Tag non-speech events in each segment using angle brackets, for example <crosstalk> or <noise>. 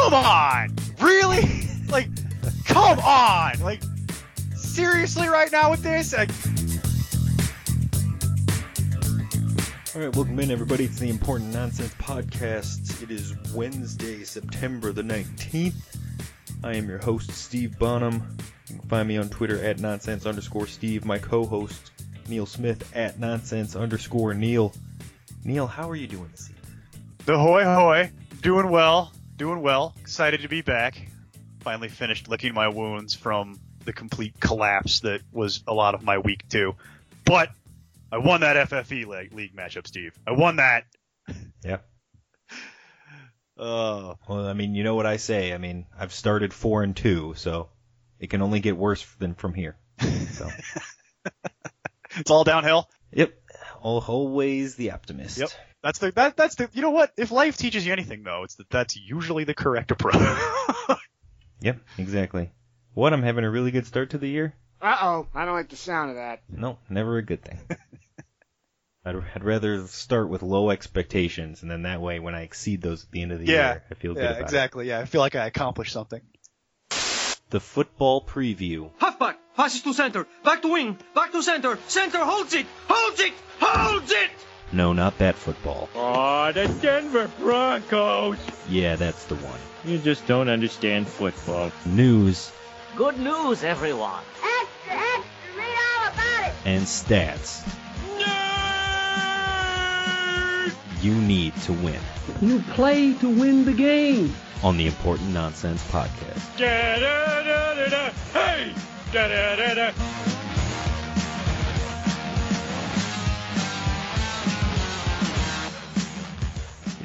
come on, really? <laughs> like, come on, like, seriously, right now with this? Like, All right, welcome in everybody to the Important Nonsense Podcast. It is Wednesday, September the 19th. I am your host, Steve Bonham. You can find me on Twitter at nonsense underscore Steve. My co-host, Neil Smith at nonsense underscore Neil. Neil, how are you doing this evening? the hoy hoy, doing well, doing well. Excited to be back. Finally finished licking my wounds from the complete collapse that was a lot of my week two. But I won that FFE league, league matchup, Steve. I won that. Yeah. <laughs> Uh, Well, I mean, you know what I say. I mean, I've started four and two, so it can only get worse than from here. So, <laughs> it's all downhill. yep, always the optimist. Yep. That's the that that's the you know what? If life teaches you anything though, it's that that's usually the correct approach. <laughs> Yep, exactly. What? I'm having a really good start to the year. Uh oh, I don't like the sound of that. No, never a good thing. <laughs> I'd, I'd rather start with low expectations, and then that way, when I exceed those at the end of the Yeah, year, I feel good yeah, about exactly. Yeah, I feel like I accomplished something. The football preview. Halfback, passes to center, back to wing, back to center, center holds it, holds it, holds it! No, not that football. Aw, the Denver Broncos! Yeah, that's the one. You just don't understand football. News Good news, everyone. Extra, extra, read all about it. and stats you need to win You play to win the game. on the Important Nonsense Podcast. Da-da-da-da-da. Hey! Da-da-da-da.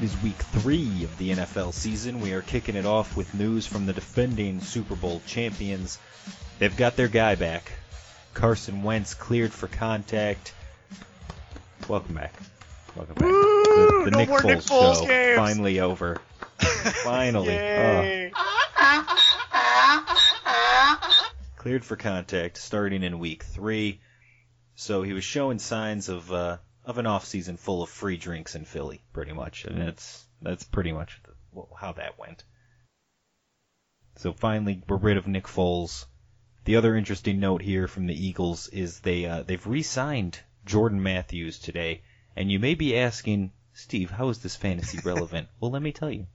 Is week three of the NFL season. We are kicking it off with news from the defending Super Bowl champions. They've got their guy back. Carson Wentz cleared for contact. Welcome back. Welcome back. Woo! the the No Nick Foles, Nick Foles show games. finally over. <laughs> Finally. Oh. Cleared for contact starting in week three. So he was showing signs of uh, of an off season full of free drinks in Philly, pretty much, and that's that's pretty much the, how that went. So finally, we're rid of Nick Foles. The other interesting note here from the Eagles is they uh, they've re-signed Jordan Matthews today, and you may be asking, Steve, how is this fantasy <laughs> relevant? well, let me tell you.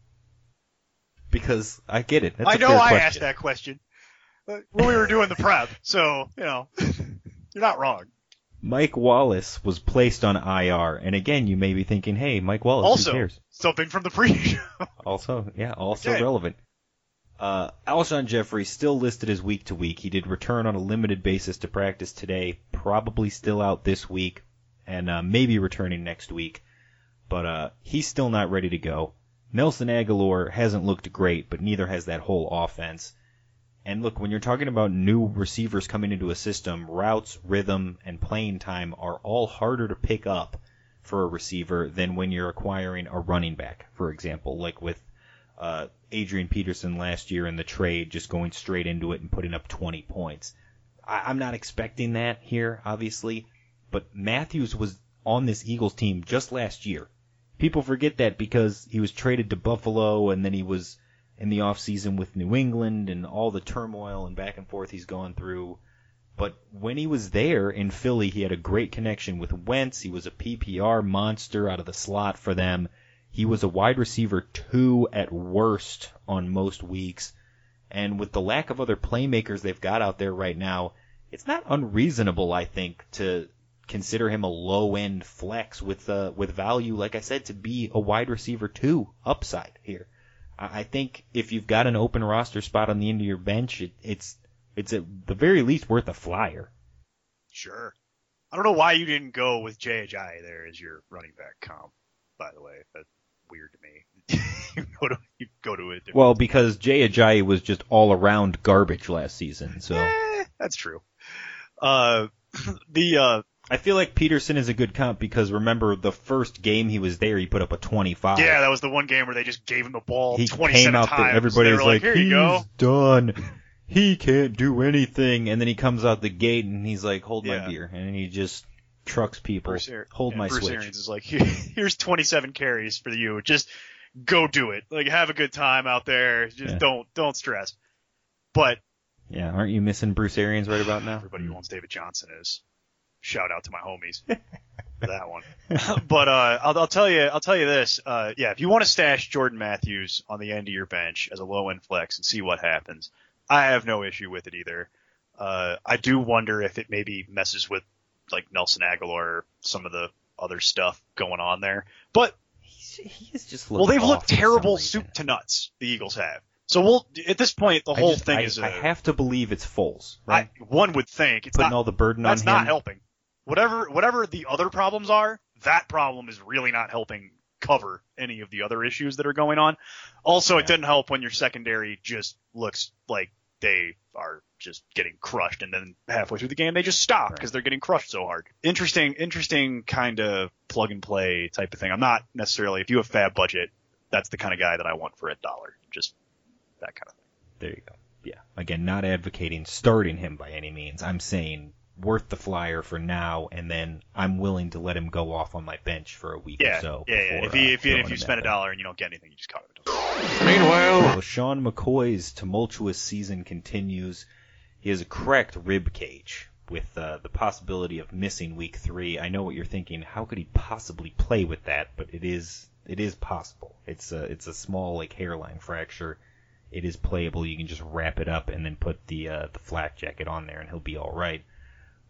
Because I get it. That's I a know I question. asked that question uh, when we were doing the prep, so you know <laughs> you're not wrong. Mike Wallace was placed on IR, and again, you may be thinking, "Hey, Mike Wallace, also, who cares?" something from the pre-show. <laughs> Also, yeah, also Okay. relevant. Uh, Alshon Jeffery still listed as week to week. He did return on a limited basis to practice today. Probably still out this week, and uh, maybe returning next week. But uh, he's still not ready to go. Nelson Agholor hasn't looked great, but neither has that whole offense. And look, when you're talking about new receivers coming into a system, routes, rhythm, and playing time are all harder to pick up for a receiver than when you're acquiring a running back, for example, like with uh, Adrian Peterson last year in the trade, just going straight into it and putting up 20 points. I, I'm not expecting that here, obviously, but Matthews was on this Eagles team just last year. People forget that because he was traded to Buffalo and then he was in the offseason with New England and all the turmoil and back and forth he's gone through. But when he was there in Philly, he had a great connection with Wentz. He was a PPR monster out of the slot for them. He was a wide receiver two at worst on most weeks. And with the lack of other playmakers they've got out there right now, it's not unreasonable, I think, to consider him a low end flex with uh, with value, like I said, to be a wide receiver two upside here. I think if you've got an open roster spot on the end of your bench, it, it's it's at the very least worth a flyer. Sure. I don't know why you didn't go with Jay Ajayi there as your running back comp. By the way, that's weird to me. <laughs> you go to you go to it. Well, because Jay Ajayi was just all around garbage last season, so Eh, that's true. Uh, <clears throat> the uh, I feel like Peterson is a good comp because remember the first game he was there, he put up a 25. yeah, that was the one game where they just gave him the ball he 27 came out times. there, everybody was were like, "Here you he's go." done. He can't do anything, and then he comes out the gate and he's like, hold my beer, and he just trucks people. Hold yeah, my Bruce switch. Arians is like, <laughs> here's 27 carries for you. Just go do it. Like have a good time out there. Just Yeah. don't don't stress. But Yeah, aren't you missing Bruce Arians right about now? <sighs> everybody who owns David Johnson is. Shout out to my homies <laughs> for that one. <laughs> but uh, I'll, I'll tell you, I'll tell you this. Uh, yeah, if you want to stash Jordan Matthews on the end of your bench as a low end flex and see what happens, I have no issue with it either. Uh, I do wonder if it maybe messes with like Nelson Agholor or some of the other stuff going on there. But He, he is just well, they've looked terrible soup to nuts. The Eagles have. So we'll at this point the I whole just- thing I, is. I a- have to believe it's Foles, I, right? one would think it's Putting not all the burden on that's on not helping. Whatever whatever the other problems are, that problem is really not helping cover any of the other issues that are going on. Also, Yeah. it didn't help when your secondary just looks like they are just getting crushed, and then halfway through the game they just stop Right. because they're getting crushed so hard. Interesting, interesting kind of plug and play type of thing. I'm not necessarily if you have FAAB budget, that's the kind of guy that I want for a dollar. Just that kind of thing. There you go. Yeah. Again, not advocating starting him by any means. I'm saying worth the flyer for now, and then I'm willing to let him go off on my bench for a week Yeah, or so. yeah, yeah. before, If you uh, if you, if you spend a that way. dollar and you don't get anything, you just cut it. Well, Sean McCoy's tumultuous season continues. He has a cracked rib cage with uh, the possibility of missing week three. I know what you're thinking. How could he possibly play with that? But it is it is possible. It's a it's a small like hairline fracture. It is playable. You can just wrap it up and then put the uh, the flak jacket on there, and he'll be all right.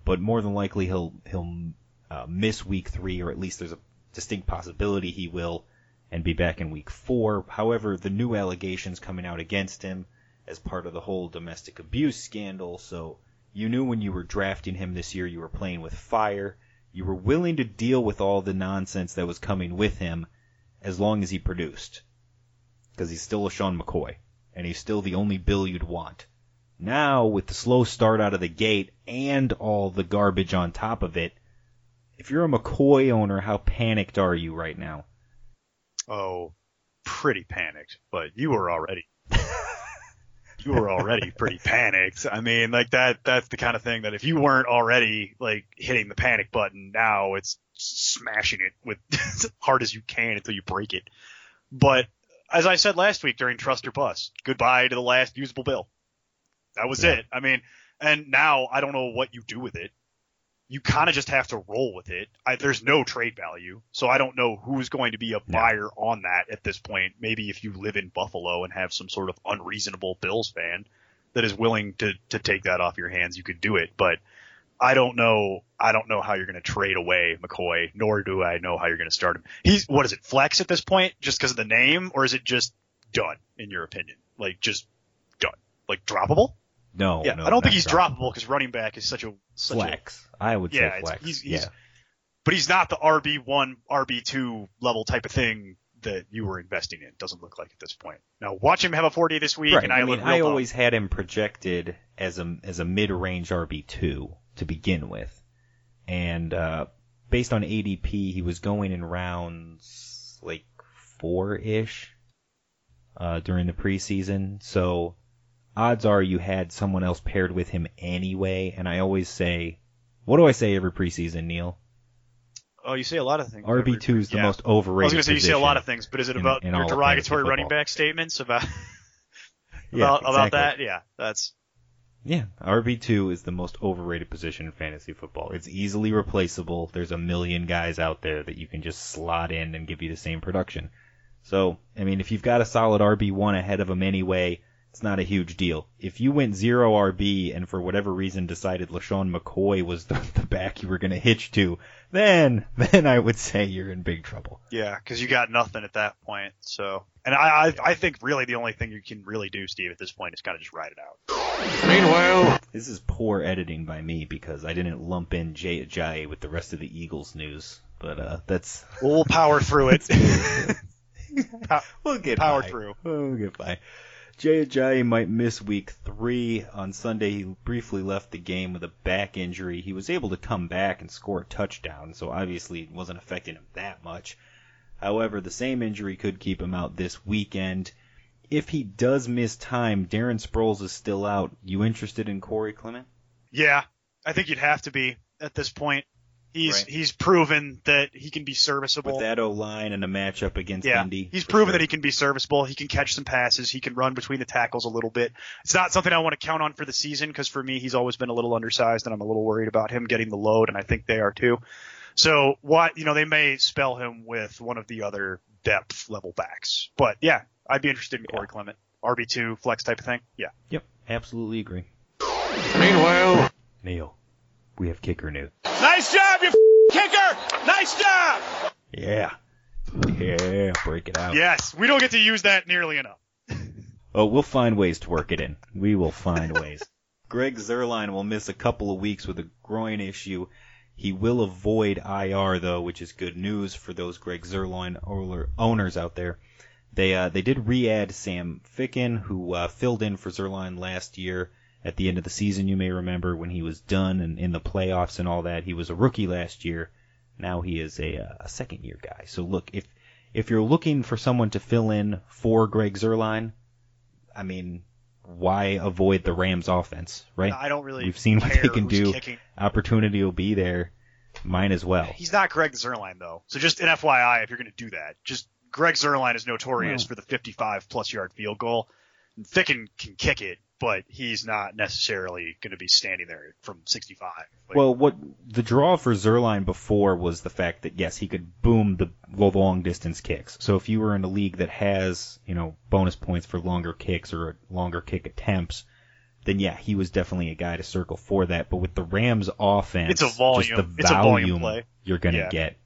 But more than likely he'll he'll uh, miss week three, or at least there's a distinct possibility he will and be back in week four. However, the new allegations coming out against him as part of the whole domestic abuse scandal, so you knew when you were drafting him this year you were playing with fire. You were willing to deal with all the nonsense that was coming with him as long as he produced. Because he's still a Sean McCoy, and he's still the only Bill you'd want. Now, with the slow start out of the gate and all the garbage on top of it, if you're a McCoy owner, how panicked are you right now? oh, pretty panicked, but you were already <laughs> you were already pretty panicked. I mean, like that that's the kind of thing that if you weren't already like hitting the panic button, now it's smashing it with as <laughs> hard as you can until you break it. But as I said last week during Trust or Bust, goodbye to the last usable bill. That was Yeah. it. I mean, and now I don't know what you do with it. You kind of just have to roll with it. I, there's no trade value, so I don't know who's going to be a buyer on that at this point. Maybe if you live in Buffalo and have some sort of unreasonable Bills fan that is willing to to take that off your hands, you could do it. But I don't know. I don't know how you're going to trade away McCoy, nor do I know how you're going to start him. He's what is it flex at this point, just because of the name, or is it just done in your opinion? Like just done, like droppable? No, yeah, no, I don't think he's droppable because running back is such a such a Flex. I would Yeah, say flex. he's- he's- yeah. but he's not the RB one, RB two level type of thing that you were investing in. Doesn't look like at this point. Now watch him have a 40 this week, Right. and I, I look mean, I always had him projected as a as a mid range RB two to begin with, and uh, based on ADP, he was going in rounds like four ish uh, during the preseason. So odds are you had someone else paired with him anyway. And I always say, what do I say every preseason, Neil? Oh, you say a lot of things. RB two is the Yeah. most overrated. Position. I was going to say you say a lot of things, but is it about in your derogatory running back statements about <laughs> Yeah, about, about that? Yeah, that's Yeah, RB2 is the most overrated position in fantasy football. It's easily replaceable. There's a million guys out there that you can just slot in and give you the same production. So, I mean, if you've got a solid RB1 ahead of him anyway, it's not a huge deal. If you went zero RB and for whatever reason decided LeSean McCoy was the, the back you were going to hitch to, then, <laughs> then I would say you're in big trouble. yeah, because you got nothing at that point. So, and I, I I think really the only thing you can really do, Steve, at this point is kind of just ride it out. Meanwhile, This is poor editing by me because I didn't lump in Jay Ajayi with the rest of the Eagles news. But uh, that's <laughs> Well, we'll power through it. <laughs> Pow- we'll get Power by. through. We'll get by. Jay might miss week three. On Sunday, he briefly left the game with a back injury. He was able to come back and score a touchdown, so obviously it wasn't affecting him that much. However, the same injury could keep him out this weekend. If he does miss time, Darren Sproles is still out. You interested in Corey Clement? Yeah, I think you'd have to be at this point. He's Right. he's proven that he can be serviceable. With that O line and a matchup against yeah, Indy. he's proven sure. that he can be serviceable. He can catch some passes. He can run between the tackles a little bit. It's not something I want to count on for the season because for me, he's always been a little undersized, and I'm a little worried about him getting the load, and I think they are too. So what you know, they may spell him with one of the other depth level backs, but yeah, I'd be interested in Corey Clement, RB two flex type of thing. Yeah. Yep, absolutely agree. Meanwhile, Neil, we have kicker news. nice job, you kicker! Nice job! Yeah. Yeah, break it out. Yes, we don't get to use that nearly enough. <laughs> Oh, we'll find ways to work it in. We will find ways. <laughs> Greg Zuerlein will miss a couple of weeks with a groin issue. He will avoid IR though, which is good news for those Greg Zuerlein owners out there. They uh, they did re-add Sam Ficken, who uh, filled in for Zuerlein last year at the end of the season. You may remember when he was done and in the playoffs and all that. He was a rookie last year. Now he is a, uh, a second year guy. So look, if if you're looking for someone to fill in for Greg Zuerlein, I mean, why avoid the Rams offense, right? I don't really. We've seen what they can do. Kicking. Opportunity will be there. Mine as well. He's not Greg Zuerlein though. So just an FYI, if you're going to do that, just Greg Zuerlein is notorious Well- for the 55 plus yard field goal. And Ficken can kick it, but he's not necessarily going to be standing there from 65. Like, Well, what the draw for Zuerlein before was the fact that yes, he could boom the long distance kicks. So if you were in a league that has you know bonus points for longer kicks or longer kick attempts, then yeah, he was definitely a guy to circle for that. But with the Rams offense, It's a volume- just the it's a volume volume play. you're gonna Yeah. get.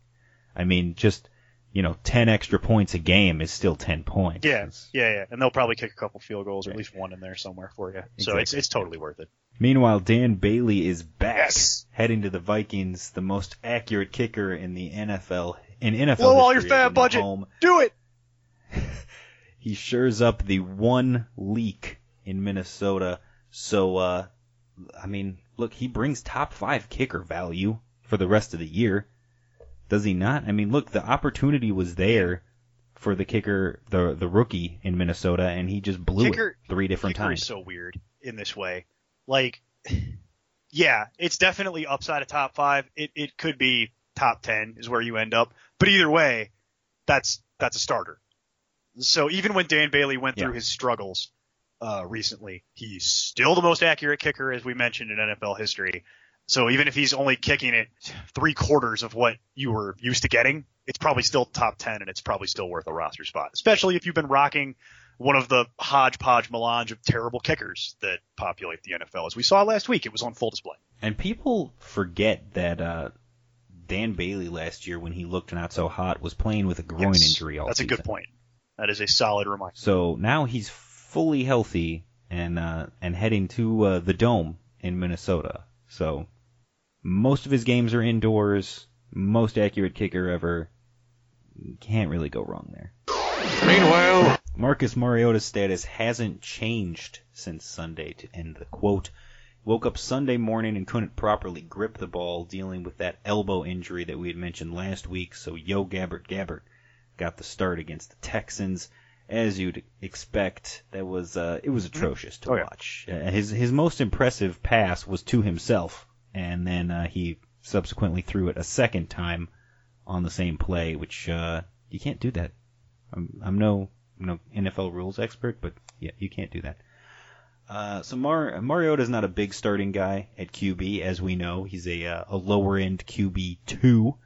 I mean, just you know, ten extra points a game is still ten points. yeah, It's- yeah, yeah, and they'll probably kick a couple field goals or at least one in there somewhere for you. So it's it's totally worth it. Meanwhile, Dan Bailey is back, Yes. heading to the Vikings, the most accurate kicker in the NFL in NFL Blow all your fat budget. home. Do it. <laughs> He shores up the one leak in Minnesota. So, uh, I mean, look, he brings top five kicker value for the rest of the year. Does he not? I mean, look, the opportunity was there for the kicker, the the rookie in Minnesota, and he just blew Kicker- it three different Kicker times. is so weird in this way. Like, <sighs> yeah, it's definitely upside of top five. It it could be top ten is where you end up. But either way, that's that's a starter. So even when Dan Bailey went through Yeah. his struggles uh, recently, he's still the most accurate kicker, as we mentioned in NFL history. So even if he's only kicking it three quarters of what you were used to getting, it's probably still top ten, and it's probably still worth a roster spot, especially if you've been rocking one of the hodgepodge melange of terrible kickers that populate the NFL. As we saw last week, it was on full display. And people forget that uh, Dan Bailey last year, when he looked not so hot, was playing with a groin Yes, injury all That's season. a good point. That is a solid reminder. So now he's fully healthy and uh, and heading to uh, the dome in Minnesota. So most of his games are indoors. Most accurate kicker ever. Can't really go wrong there. Meanwhile, Marcus Mariota's status hasn't changed since Sunday to end the quote. Woke up Sunday morning and couldn't properly grip the ball, dealing with that elbow injury that we had mentioned last week. So Yo Gabbert Gabbert got the start against the Texans, as you'd expect. That was uh, it was atrocious to Oh, watch. Uh, his his most impressive pass was to himself, and then uh, he subsequently threw it a second time on the same play, which uh, you can't do that. I'm, I'm no no NFL rules expert, but yeah, you can't do that. Uh, so Mar- Mariota's not a big starting guy at QB, as we know. He's a uh, a lower end QB two,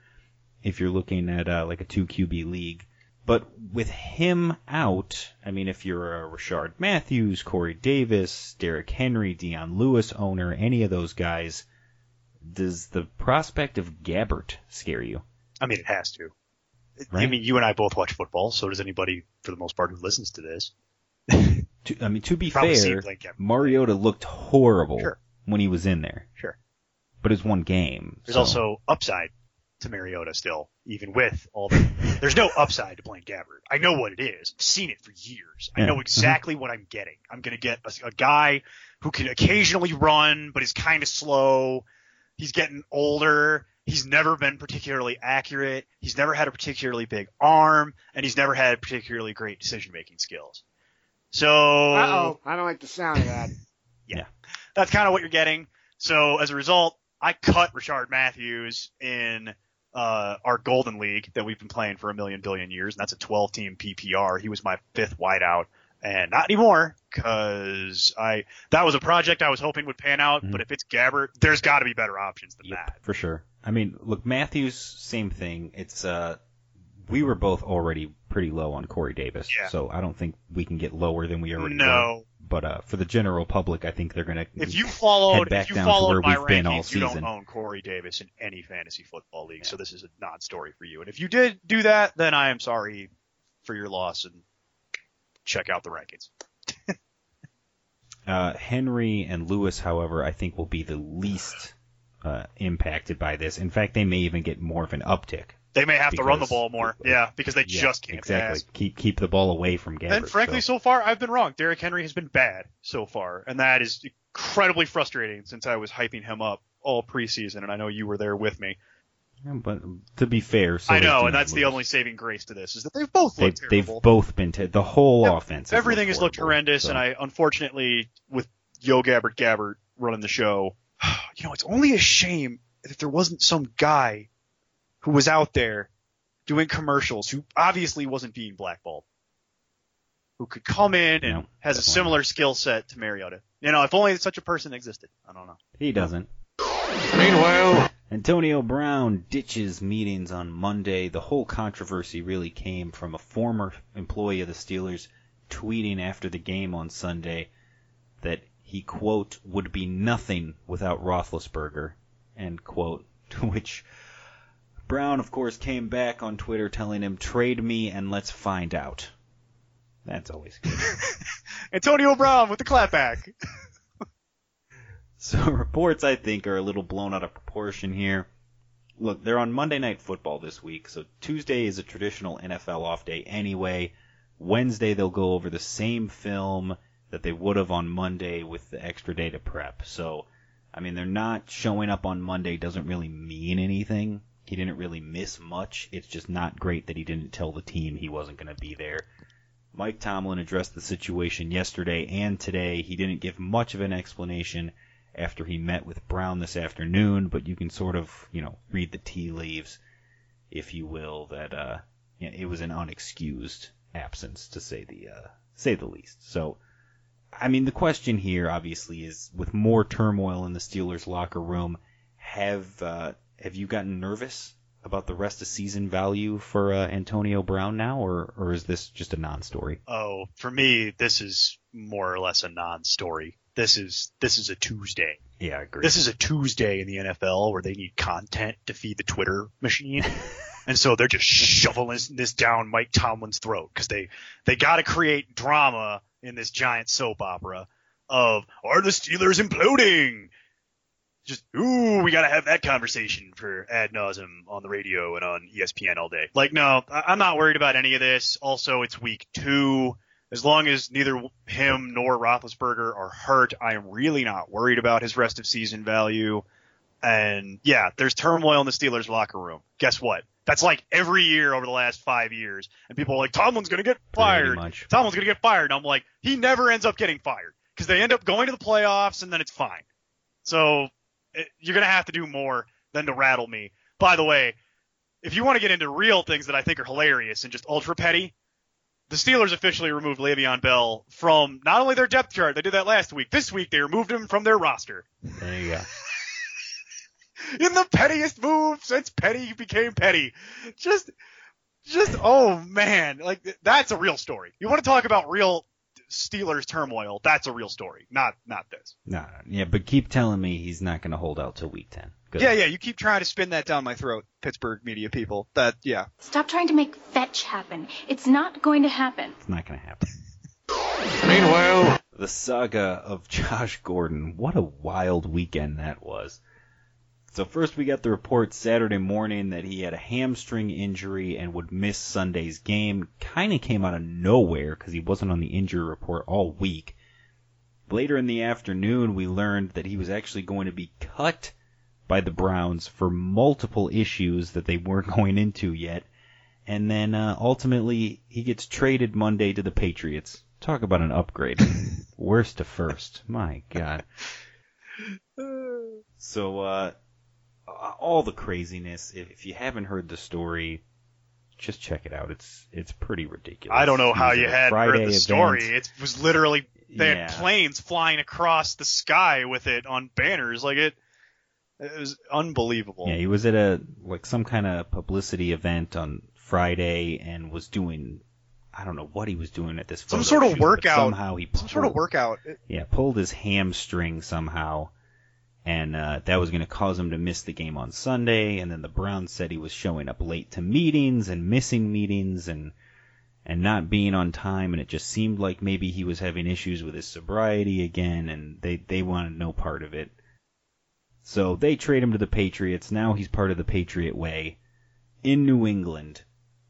if you're looking at uh, like a two QB league. But with him out, I mean, if you're a Rishard Matthews, Corey Davis, Derrick Henry, Dion Lewis owner, any of those guys, does the prospect of Gabbert scare you? I mean, it has to. I mean, you and I both watch football, so does anybody, for the most part, who listens to this. <laughs> To, I mean, to be Probably fair, seen Blaine Gabbert. Mariota looked horrible Sure. when he was in there. Sure. But it's one game. There's so- also upside to Mariota still, even with all the. <laughs> There's no upside to Blaine Gabbert. I know what it is. I've seen it for years. I know uh-huh. exactly what I'm getting. I'm going to get a, a guy who can occasionally run, but is kind of slow. He's getting older. He's never been particularly accurate. He's never had a particularly big arm, and he's never had particularly great decision making skills. So oh, I don't like the sound of that. <laughs> Yeah. That's kind of what you're getting. So as a result, I cut Rishard Matthews in uh, our Golden League that we've been playing for a million billion years, and that's a 12 team PPR. He was my fifth wideout, and not anymore because I that was a project I was hoping would pan out. Mhm. But if it's Gabbert, there's got to be better options than Yep, that. for sure. I mean, look, Matthews, same thing. It's uh, we were both already pretty low on Corey Davis, Yeah. so I don't think we can get lower than we already were. No, But uh, for the general public, I think they're gonna. if you followed back if you down to followed where my we've been all rankings, you don't own Corey Davis in any fantasy football league. So this is a non-story for you. And if you did do that, then I am sorry for your loss and check out the rankings. <laughs> Uh, Henry and Lewis, however, I think will be the least uh, impacted by this. In fact, they may even get more of an uptick. They may have to run the ball more, yeah, because they Yeah, just can't exactly pass. keep keep the ball away from Gabbert. And frankly, so. so far I've been wrong. Derrick Henry has been bad so far, and that is incredibly frustrating since I was hyping him up all preseason, and I know you were there with me. Yeah, but to be fair, so I know, and that's the only saving grace to this is that they've both They've, they've both been te- the whole Yep, offense. has Everything has looked horrible, horrendous, so. and I unfortunately with Yo Gabbert Gabbert running the show, <sighs> you know, it's only a shame that there wasn't some guy who was out there doing commercials who obviously wasn't being blackballed, who could come in and No, has a similar skill set to Mariota. You know, if only such a person existed. I don't know. he doesn't. Meanwhile, Antonio Brown ditches meetings on Monday. The whole controversy really came from a former employee of the Steelers tweeting after the game on Sunday that he, quote, would be nothing without Roethlisberger, end quote, <laughs> to which Brown, of course, came back on Twitter telling him, trade me and let's find out. That's always good. <laughs> Antonio Brown with the clapback. <laughs> So <laughs> reports, I think, are a little blown out of proportion here. Look, they're on Monday Night Football this week, so Tuesday is a traditional NFL off day anyway. Wednesday they'll go over the same film that they would have on Monday with the extra day to prep. So, I mean, they're not showing up on Monday doesn't really mean anything. He didn't really miss much. It's just not great that he didn't tell the team he wasn't going to be there. Mike Tomlin addressed the situation yesterday and today. He didn't give much of an explanation after he met with Brown this afternoon, but you can sort of, you know, read the tea leaves, if you will, that uh, you know, it was an unexcused absence to say the uh, say the least. So, I mean, the question here obviously is, with more turmoil in the Steelers locker room, have uh, have you gotten nervous about the rest of season value for uh, Antonio Brown now, or or is this just a non-story? Oh, for me, this is more or less a non-story. This is this is a Tuesday. Yeah, I agree. This is a Tuesday in the NFL where they need content to feed the Twitter machine. <laughs> and so they're just shoveling this, down Mike Tomlin's throat because they, they got to create drama in this giant soap opera of, are the Steelers imploding? Just, ooh, we got to have that conversation for ad nauseum on the radio and on ESPN all day. Like, no, I- I'm not worried about any of this. Also, it's week two. As long as neither him nor Roethlisberger are hurt, I am really not worried about his rest of season value. And yeah, there's turmoil in the Steelers locker room. Guess what? That's like every year over the last five years. And people are like, Tomlin's going to get fired. Tomlin's going to get fired. And I'm like, he never ends up getting fired because they end up going to the playoffs and then it's fine. So it, you're going to have to do more than to rattle me. By the way, if you want to get into real things that I think are hilarious and just ultra petty, the Steelers officially removed Le'Veon Bell from not only their depth chart, they did that last week. This week they removed him from their roster. There you go. <laughs> In the pettiest move since Petty became Petty. Just, just, oh man, like that's a real story. You want to talk about real Steelers turmoil? That's a real story. Not, not this. No, no, yeah, but keep telling me he's not going to hold out till week ten. Good. Yeah, yeah. You keep trying to spin that down my throat, Pittsburgh media people. That, yeah. Stop trying to make fetch happen. It's not going to happen. It's not going to happen. <laughs> meanwhile, The saga of Josh Gordon. What a wild weekend that was. So first we got the report Saturday morning that he had a hamstring injury and would miss Sunday's game. Kind of came out of nowhere because he wasn't on the injury report all week. Later in the afternoon, we learned that he was actually going to be cut by the Browns for multiple issues that they weren't <laughs> going into yet. And then uh, ultimately, he gets traded Monday to the Patriots. Talk about an upgrade. <laughs> Worst to first. My God. <sighs> So, uh, all the craziness. If, if you haven't heard the story, just check it out. It's it's pretty ridiculous. I don't know how you had Friday heard the story. event. It was literally they Yeah. had planes flying across the sky with it on banners. Like it, it was unbelievable. Yeah, he was at a like some kind of publicity event on Friday and was doing I don't know what he was doing at this Some sort of shoot, workout. Somehow he Some sort of pulled- workout. Yeah, pulled his hamstring somehow, and uh, that was going to cause him to miss the game on Sunday. And then the Browns said he was showing up late to meetings and missing meetings and and not being on time. And it just seemed like maybe he was having issues with his sobriety again, and they they wanted no part of it. So they trade him to the Patriots. Now he's part of the Patriot way in New England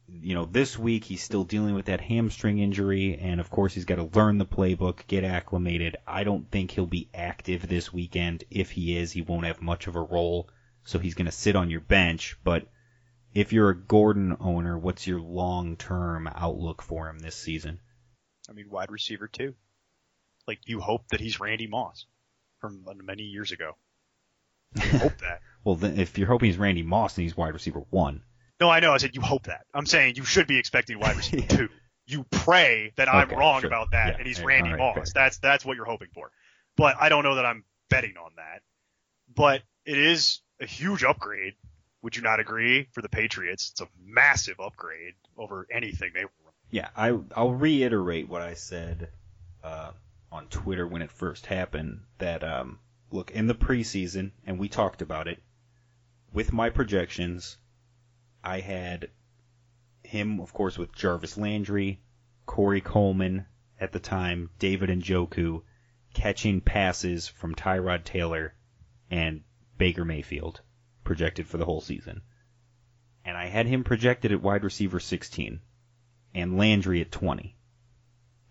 you know, this week he's still dealing with that hamstring injury, and of course he's got to learn the playbook, get acclimated. I don't think he'll be active this weekend. If he is, he won't have much of a role, so he's going to sit on your bench. But if you're a Gordon owner, what's your long-term outlook for him this season? I mean, wide receiver too. Like you hope that he's Randy Moss from many years ago. Hope that. <laughs> Well, then, if you're hoping he's Randy Moss, then he's wide receiver one. No, I know. I said you hope that. I'm saying you should be expecting wide <laughs> receiver two. You pray that I'm wrong sure. about that, Yeah, and he's yeah, Randy right, Moss. fair. That's that's what you're hoping for. But I don't know that I'm betting on that. But it is a huge upgrade. Would you not agree? For the Patriots, it's a massive upgrade over anything they were. Yeah, I I'll reiterate what I said uh, on Twitter when it first happened. That um, look in the preseason, and we talked about it. With my projections, I had him, of course, with Jarvis Landry, Corey Coleman at the time, David Njoku catching passes from Tyrod Taylor and Baker Mayfield, projected for the whole season. And I had him projected at wide receiver 16 and Landry at 20.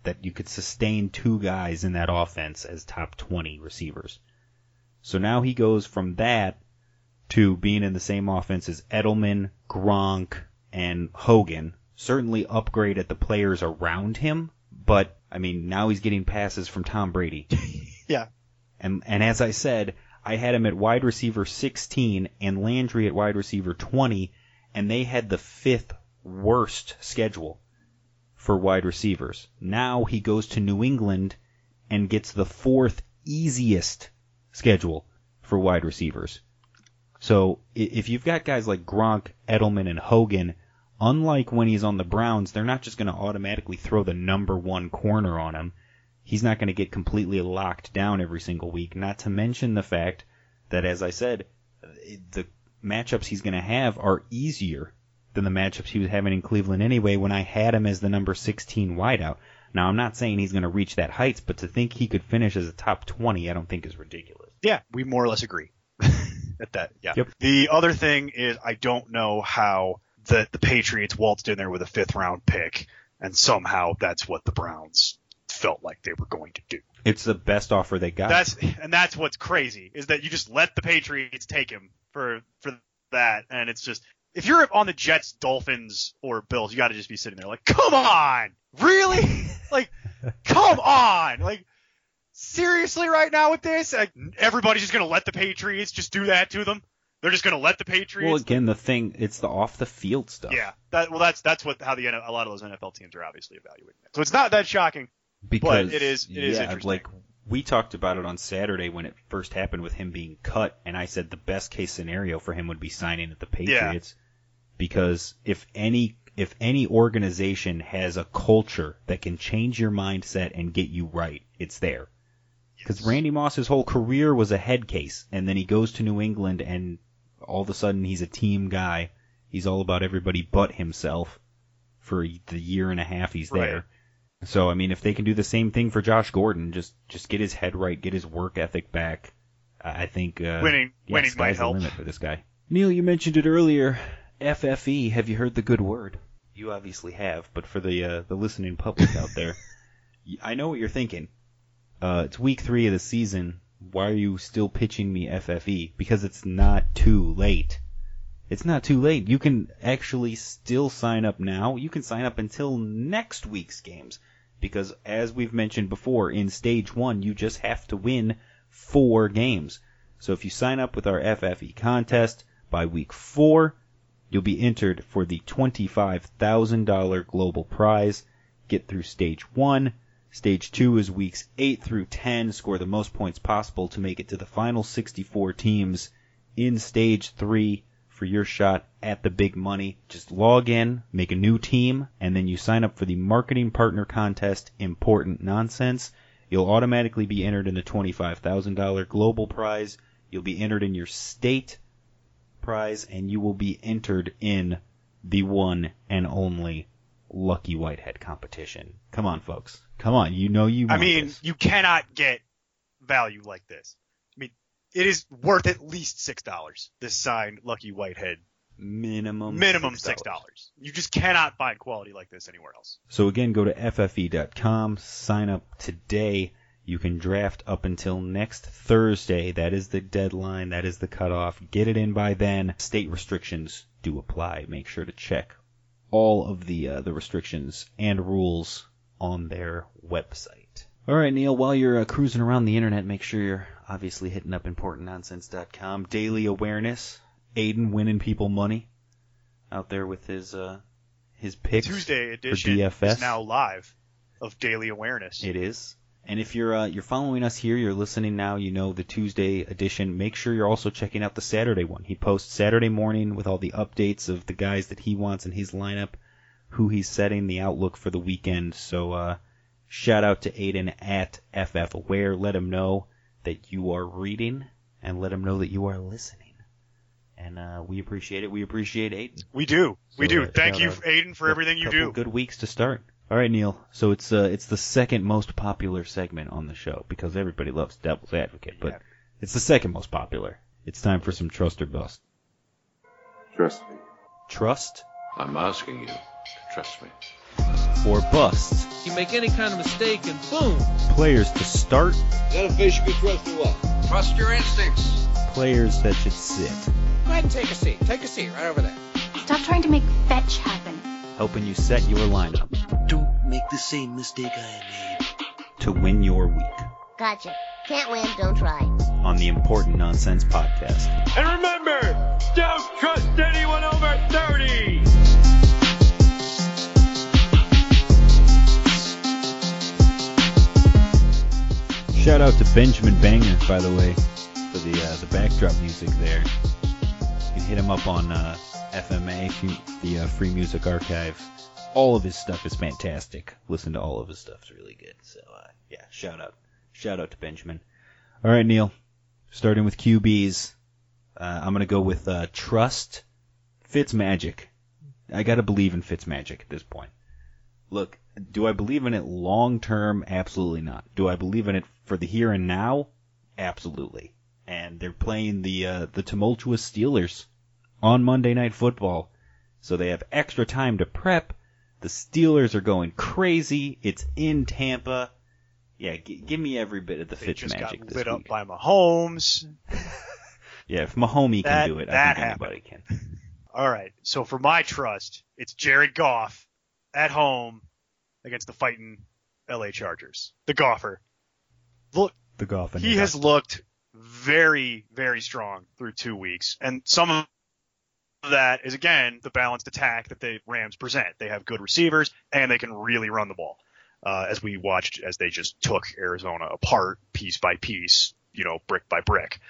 That you could sustain two guys in that offense as top 20 receivers. So now he goes from that to being in the same offense as Edelman, Gronk, and Hogan. Certainly upgrade at the players around him, but I mean now he's getting passes from Tom Brady. <laughs> Yeah. And and as I said, I had him at wide receiver 16 and Landry at wide receiver 20, and they had the fifth worst schedule for wide receivers. Now he goes to New England and gets the fourth easiest schedule for wide receivers. So if you've got guys like Gronk, Edelman, and Hogan, unlike when he's on the Browns, they're not just going to automatically throw the number one corner on him. He's not going to get completely locked down every single week. Not to mention the fact that, as I said, the matchups he's going to have are easier than the matchups he was having in Cleveland anyway when I had him as the number 16 wideout. Now, I'm not saying he's going to reach that heights, but to think he could finish as a top 20, I don't think is ridiculous. Yeah, we more or less agree <laughs> at that. Yeah. Yep. The other thing is I don't know how the the Patriots waltzed in there with a fifth round pick, and somehow that's what the Browns felt like they were going to do. It's the best offer they got. That's and that's what's crazy is that you just let the Patriots take him for for that, and it's just if you're on the Jets, Dolphins, or Bills, you got to just be sitting there like, come on, really? <laughs> like, come on, like. Seriously, right now with this, like, everybody's just gonna let the Patriots just do that to them. They're just gonna let the Patriots. well, again, the thing, it's the off the field stuff. yeah, that well, that's that's what how the a lot of those NFL teams are obviously evaluating it. So it's not that shocking. because it is- it is yeah, interesting. like we talked about it on Saturday when it first happened with him being cut, and I said the best case scenario for him would be signing at the Patriots, because if any if any organization has a culture that can change your mindset and get you right, it's there. Because Randy Moss's whole career was a head case, and then he goes to New England, and all of a sudden he's a team guy. He's all about everybody but himself for the year and a half he's Right. there. So I mean, if they can do the same thing for Josh Gordon, just just get his head right, get his work ethic back. I I think uh, Winning- yeah, winning sky's might the help. limit for this guy. Neil, you mentioned it earlier. FFE. Have you heard the good word? You obviously have, but for the uh, the listening public out there, <laughs> I know what you're thinking. Uh, it's week three of the season. Why are you still pitching me FFE? Because it's not too late. It's not too late. You can actually still sign up now. You can sign up until next week's games. Because as we've mentioned before, in stage one, you just have to win four games. So if you sign up with our FFE contest by week four, you'll be entered for the $25,000 global prize. Get through stage one. Stage two is weeks 8 through 10. Score the most points possible to make it to the final 64 teams in stage three for your shot at the big money. Just log in, make a new team, and then you sign up for the Marketing Partner Contest Important Nonsense. You'll automatically be entered in the $25,000 global prize. You'll be entered in your state prize, and you will be entered in the one and only Lucky Whitehead competition. Come on, folks. Come on. You know you I mean, this. you cannot get value like this. I mean, it is worth at least six dollars. This signed Lucky Whitehead, minimum minimum $6. You just cannot find quality like this anywhere else. So again, go to ppe.com, sign up today. You can draft up until next Thursday. That is the deadline. That is the cutoff. Get it in by then. State restrictions do apply. Make sure to check all of the uh, the restrictions and rules on their website. All right, Neil. While you're uh, cruising around the internet, make sure you're obviously hitting up importantnonsense.com. Daily awareness. Aiden winning people money out there with his uh, his picks. Tuesday edition is now live of Daily Awareness. It is. And if you're uh, you're following us here, you're listening now, you know the Tuesday edition. Make sure you're also checking out the Saturday one. He posts Saturday morning with all the updates of the guys that he wants in his lineup, who he's setting, the outlook for the weekend. So uh, shout out to Aiden at FF Aware. Let him know that you are reading, and let him know that you are listening. And uh, we appreciate it. We appreciate Aiden. We do. we do. uh, Thank you. Aiden, for everything you do. Good weeks to start. All right, Neil. So it's uh, it's the second most popular segment on the show because everybody loves Devil's Advocate, but Yeah. it's the second most popular. It's time for some trust or bust. Trust me. Trust I'm asking you to trust me. or bust. You make any kind of mistake and boom. Players to start, Is that a fish you can trust or what? Trust your instincts. players that should sit, Go ahead and take a seat. Take a seat right over there. Stop trying to make fetch happen. Helping you set your lineup Don't make the same mistake I made. to win your week Gotcha. Can't win, don't try. on the Important Nonsense podcast. And remember, don't trust anyone over 30. Shout out to Benjamin Banger, by the way, for the uh, the backdrop music there. Can hit him up on uh, FMA, the uh, Free Music Archive. All of his stuff is fantastic. Listen to all of his stuff; it's really good. So uh, yeah, shout out, shout out to Benjamin. All right, Neil. Starting with QBs, uh, I'm gonna go with uh, Trust Fitzmagic. I gotta believe in Fitzmagic at this point. Look, do I believe in it long term? Absolutely not. Do I believe in it for the here and now? Absolutely. And they're playing the uh, the tumultuous Steelers on Monday Night Football, so they have extra time to prep. The Steelers are going crazy. It's in Tampa. Yeah, g- give me every bit of the They just got Fitzmagic this lit up by Mahomes. <laughs> Yeah, if Mahomie That- can do it, I think happened. anybody can. <laughs> All right. So for my trust, it's Jared Goff at home against the fighting LA Chargers. The golfer. Look, The golf he has looked very, very strong through two weeks, and some of that is again the balanced attack that the Rams present. They have good receivers and they can really run the ball. Uh, as we watched as they just took Arizona apart piece by piece, you know, brick by brick.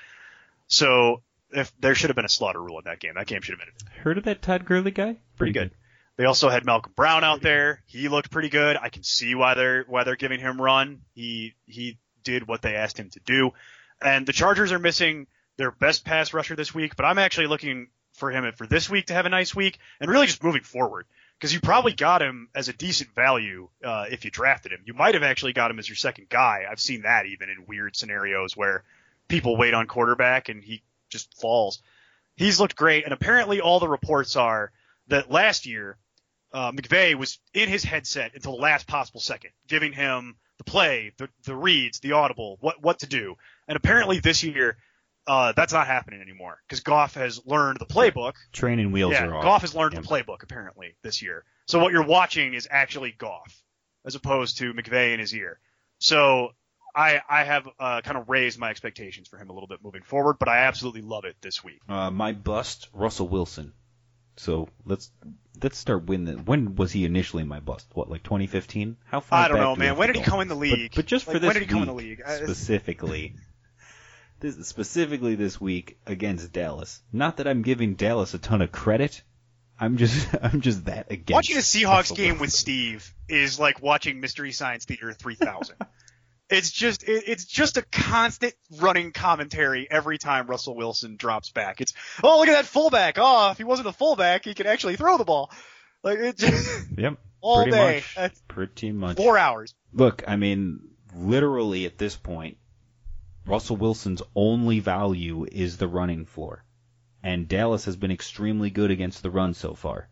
So if there should have been a slaughter rule in that game, that game should have been Heard of that Todd Gurley guy? pretty good. They also had Malcolm Brown out there. He looked pretty good. I can see why they're why they're giving him run. He he did what they asked him to do. And the Chargers are missing their best pass rusher this week, but I'm actually looking for him and for this week to have a nice week and really just moving forward because you probably got him as a decent value uh, if you drafted him. You might have actually got him as your second guy. I've seen that even in weird scenarios where people wait on quarterback and he just falls. He's looked great, and apparently all the reports are that last year uh, was in his headset until the last possible second, giving him the play, the, the reads, the audible, what what to do. And apparently this year, uh, that's not happening anymore because Goff has learned the playbook. Training wheels yeah, are off. Goff has learned Yep. the playbook apparently this year. So what you're watching is actually Goff, as opposed to McVay in his ear. So I I have uh, kind of raised my expectations for him a little bit moving forward, but I absolutely love it this week. Uh, my bust, Russell Wilson. So let's let's start when the, when was he initially my bust? What like 2015? How far? I don't know, do man. When did he come in the league? But, but just for this when did he come in the league? Specifically, this, specifically this week against Dallas. Not that I'm giving Dallas a ton of credit. I'm just <laughs> I'm just that against. Watching a Seahawks game with Steve is like watching Mystery Science Theater 3000. <laughs> it's just it, it's just a constant running commentary every time Russell Wilson drops back. It's oh look at that fullback. Oh, if he wasn't a fullback, he could actually throw the ball. Like it just <laughs> Yep. all pretty day. much. Pretty much. four hours. Look, I mean, literally at this point, Russell Wilson's only value is the running floor. And Dallas has been extremely good against the run so far.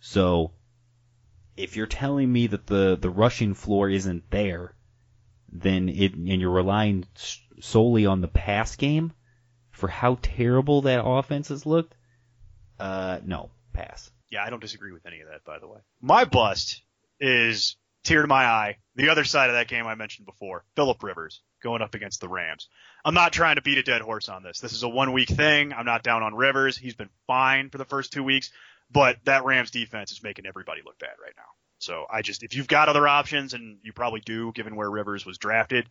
So, if you're telling me that the, the rushing floor isn't there, then it, and you're relying solely on the pass game for how terrible that offense has looked, uh, no, pass. Yeah, I don't disagree with any of that, by the way. My bust is tear to my eye. The other side of that game I mentioned before, Philip Rivers going up against the Rams. I'm not trying to beat a dead horse on this. This is a one week thing. I'm not down on Rivers. He's been fine for the first two weeks, but that Rams defense is making everybody look bad right now. So I just, if you've got other options, and you probably do, given where Rivers was drafted,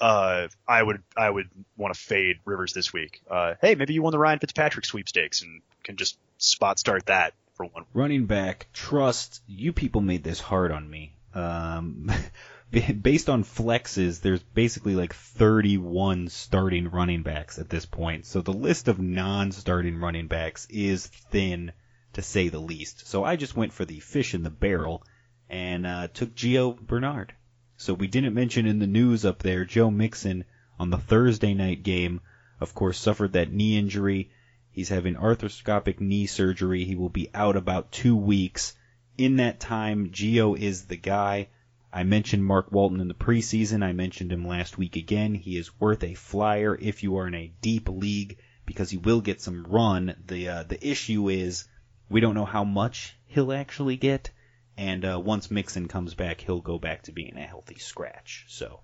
uh, I would, I would want to fade Rivers this week. Uh, hey, maybe you won the Ryan Fitzpatrick sweepstakes and can just spot start that for one running back trust you people made this hard on me um <laughs> <laughs> based on flexes there's basically like 31 starting running backs at this point so the list of non-starting running backs is thin to say the least so i just went for the fish in the barrel and uh, took Gio Bernard so we didn't mention in the news up there Joe Mixon on the Thursday night game of course suffered that knee injury He's having arthroscopic knee surgery. He will be out about two weeks. In that time, Gio is the guy. I mentioned Mark Walton in the preseason. I mentioned him last week again. He is worth a flyer if you are in a deep league because he will get some run. The uh, the issue is we don't know how much he'll actually get, and uh, once Mixon comes back, he'll go back to being a healthy scratch. So,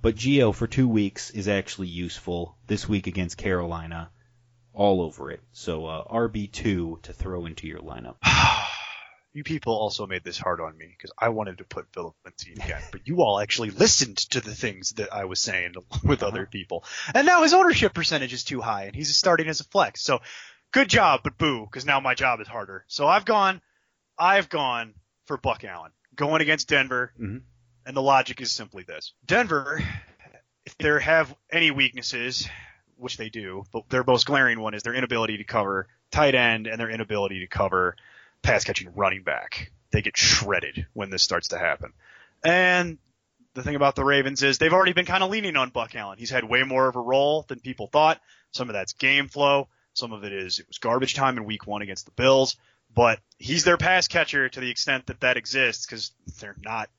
but Gio for two weeks is actually useful. This week against Carolina all over it. So uh, RB2 to throw into your lineup. <sighs> <sighs> <sighs> you people also made this hard on me because I wanted to put Philip Lindsay again, but you all actually listened to the things that I was saying <laughs> with other people. And now his ownership percentage is too high and he's starting as a flex. So good job, but boo, because now my job is harder. So I've gone, I've gone for Buck Allen going against Denver. Mhm. And the logic is simply this. Denver, if they have any weaknesses, which they do, but their most glaring one is their inability to cover tight end and their inability to cover pass catching running back. They get shredded when this starts to happen. And the thing about the Ravens is they've already been kind of leaning on Buck Allen. He's had way more of a role than people thought. Some of that's game flow. Some of it is it was garbage time in week one against the Bills. But he's their pass catcher to the extent that that exists because they're not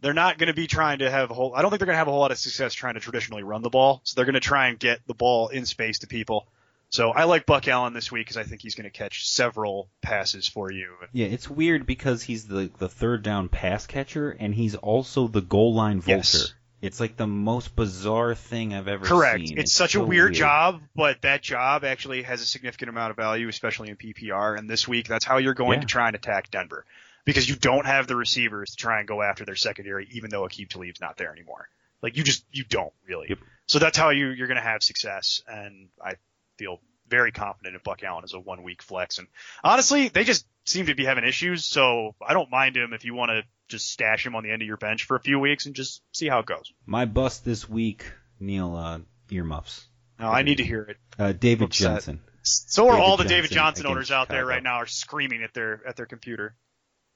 they're not going to be trying to have a whole. I don't think they're going to have a whole lot of success trying to traditionally run the ball. So they're going to try and get the ball in space to people. So I like Buck Allen this week because I think he's going to catch several passes for you. Yeah, it's weird because he's the the third down pass catcher and he's also the goal line vulture. Yes. It's like the most bizarre thing I've ever Correct. seen. Correct. It's, such a so weird, job, but that job actually has a significant amount of value, especially in PPR. And this week, that's how you're going Yeah. to try and attack Denver because you don't have the receivers to try and go after their secondary, even though Aqib Talib's not there anymore. Like you just you don't really. Yep. So that's how you you're going to have success, and I feel very confident in Buck Allen as a one week flex. And honestly, they just seem to be having issues, so I don't mind him if you want to just stash him on the end of your bench for a few weeks and just see how it goes. My bust this week, Neil, uh, earmuffs. No, I need to hear it. Uh, David? Johnson. So are David all the David Johnson Johnson owners out there right now are screaming at their at their computer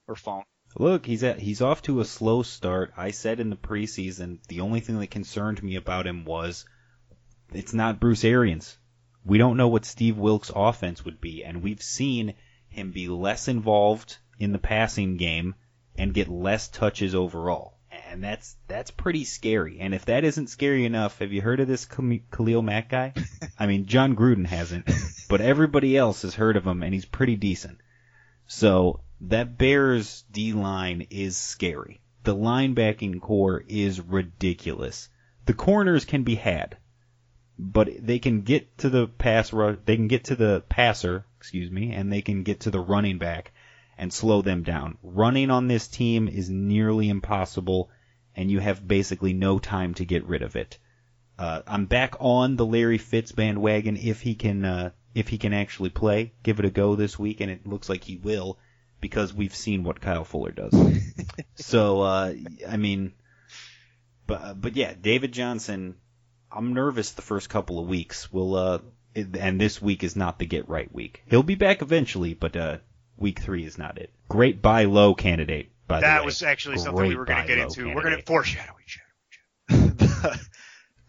or phone. Look, he's at he's off to a slow start. I said in the preseason the only thing that concerned me about him was it's not Bruce Arians. We don't know what Steve Wilks' offense would be, and we've seen him be less involved in the passing game and get less touches overall. And that's that's pretty scary. And if that isn't scary enough, have you heard of this Khalil Mack guy? <laughs> I mean, Jon Gruden hasn't, but everybody else has heard of him, and he's pretty decent. So that Bears D line is scary. The linebacking core is ridiculous. the corners can be had, but they can get to the pass rush. They can get to the passer, excuse me, and they can get to the running back and slow them down. Running on this team is nearly impossible, and you have basically no time to get rid of it. Uh, I'm back on the Larry Fitz bandwagon if he can uh, if he can actually play. Give it a go this week, and it looks like he will because we've seen what Kyle Fuller does. <laughs> so uh, I mean, but but yeah, David Johnson. I'm nervous the first couple of weeks. We'll uh, and this week is not the get right week. He'll be back eventually, but uh, week three is not it. Great buy low candidate. By the that way. was actually Great something we were going to get into. We're going to foreshadowing. shadow. <laughs>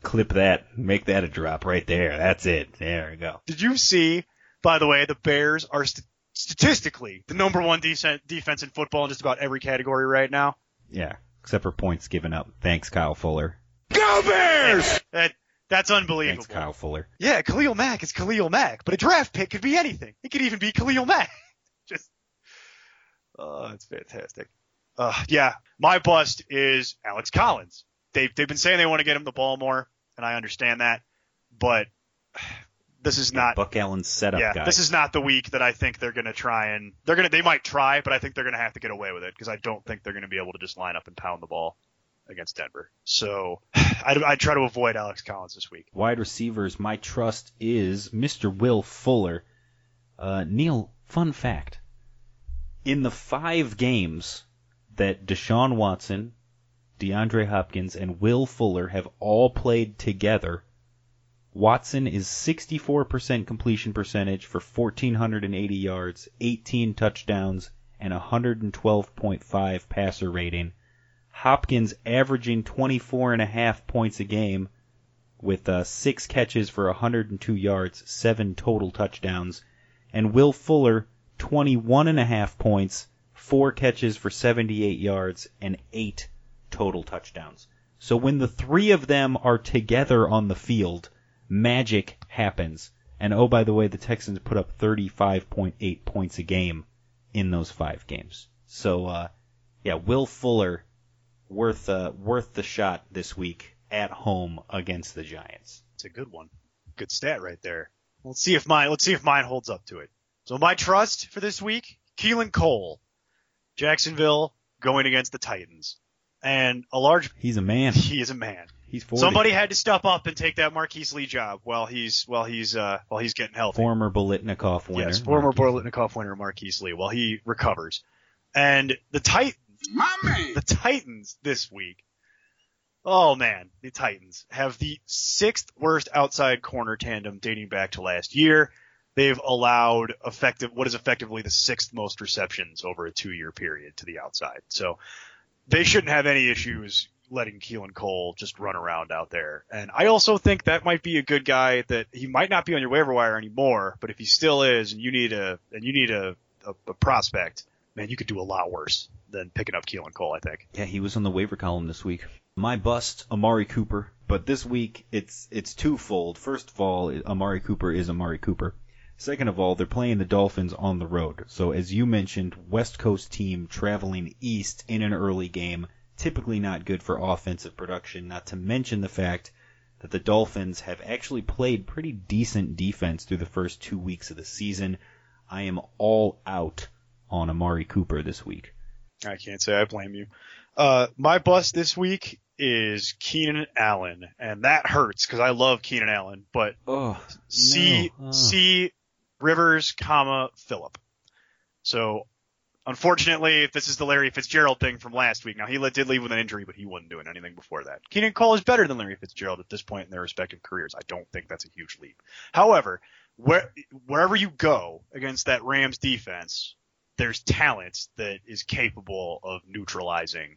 clip that, make that a drop right there. That's it. There we go. Did you see, by the way, the Bears are st- statistically the number one decent defense in football in just about every category right now? Yeah, except for points given up. Thanks, Kyle Fuller. Go Bears! <laughs> That that's unbelievable. Thanks, Kyle Fuller. Yeah, Khalil Mack is Khalil Mack, but a draft pick could be anything. It could even be Khalil Mack. <laughs> Just, oh, it's fantastic. Uh, yeah, my bust is Alex Collins. They've they've been saying they want to get him the ball more, and I understand that, but this is not. Buck Allen's setup yeah, guy. this is not the week that I think they're going to try and they're going to they might try, but I think they're going to have to get away with it because I don't think they're going to be able to just line up and pound the ball against Denver. So <sighs> I I try to avoid Alex Collins this week. Wide receivers, my trust is Mr. Will Fuller. Uh, Neil, fun fact. In the five games that Deshaun Watson, DeAndre Hopkins, and Will Fuller have all played together, Watson is 64% completion percentage for 1,480 yards, 18 touchdowns, and 112.5 passer rating. Hopkins averaging 24.5 points a game with uh, six catches for 102 yards, seven total touchdowns, and Will Fuller 21.5 points, four catches for 78 yards, and eight total touchdowns. So when the three of them are together on the field, magic happens. And oh, by the way, the Texans put up 35.8 points a game in those five games. So, uh, yeah, Will Fuller worth uh, worth the shot this week at home against the Giants. It's a good one. Good stat right there. Let's see if mine let's see if mine holds up to it. So my trust for this week, Keelan Cole. Jacksonville going against the Titans. And a large He's a man. <laughs> he is a man. He's 40. Somebody had to step up and take that Marquise Lee job while he's while he's uh while he's getting healthy. former Biletnikoff winner. Yes, former Marquise Lee. Biletnikoff winner Marquise Lee while he recovers. And the Titans, the Titans this week. Oh man, the Titans have the sixth worst outside corner tandem dating back to last year. They've allowed effective what is effectively the sixth most receptions over a two-year period to the outside. So they shouldn't have any issues letting Keelan Cole just run around out there. And I also think that might be a good guy that he might not be on your waiver wire anymore, but if he still is and you need a and you need a, a, a prospect, man, you could do a lot worse than picking up Keelan Cole, I think. Yeah, he was on the waiver column this week. My bust, Amari Cooper. But this week it's it's twofold. First of all, Amari Cooper is Amari Cooper. Second of all, they're playing the Dolphins on the road. So as you mentioned, West Coast team traveling east in an early game, typically not good for offensive production, not to mention the fact that the Dolphins have actually played pretty decent defense through the first two weeks of the season. I am all out on Amari Cooper this week. I can't say I blame you. Uh, my bust this week is Keenan Allen, and that hurts because I love Keenan Allen, but Oh, C no. Oh. C Rivers, comma Philip. So unfortunately, this is the Larry Fitzgerald thing from last week. Now he did leave with an injury, but he wasn't doing anything before that. Keenan Cole is better than Larry Fitzgerald at this point in their respective careers. I don't think that's a huge leap. However, where wherever you go against that Rams defense, there's talent that is capable of neutralizing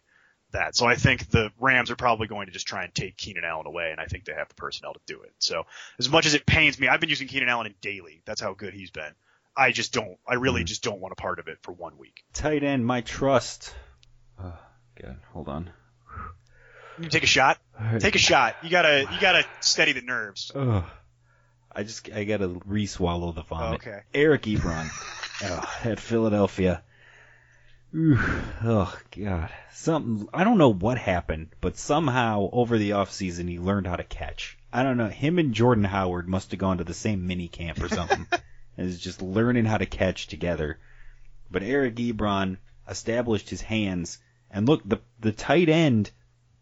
that. So I think the Rams are probably going to just try and take Keenan Allen away, and I think they have the personnel to do it. So as much as it pains me, I've been using Keenan Allen in daily. That's how good he's been. I just don't. I really mm-hmm. just don't want a part of it for one week. Tight end, my trust. Oh, God, hold on. You take a shot. Take a shot. You gotta. You gotta steady the nerves. Ugh. I just I gotta re-swallow the vomit. Oh, okay. Eric Ebron <laughs> oh, at Philadelphia. oh god, something. I don't know what happened, but somehow over the off season he learned how to catch. I don't know. Him and Jordan Howard must have gone to the same mini camp or something. <laughs> and is just learning how to catch together. But Eric Ebron established his hands, and look, the the tight end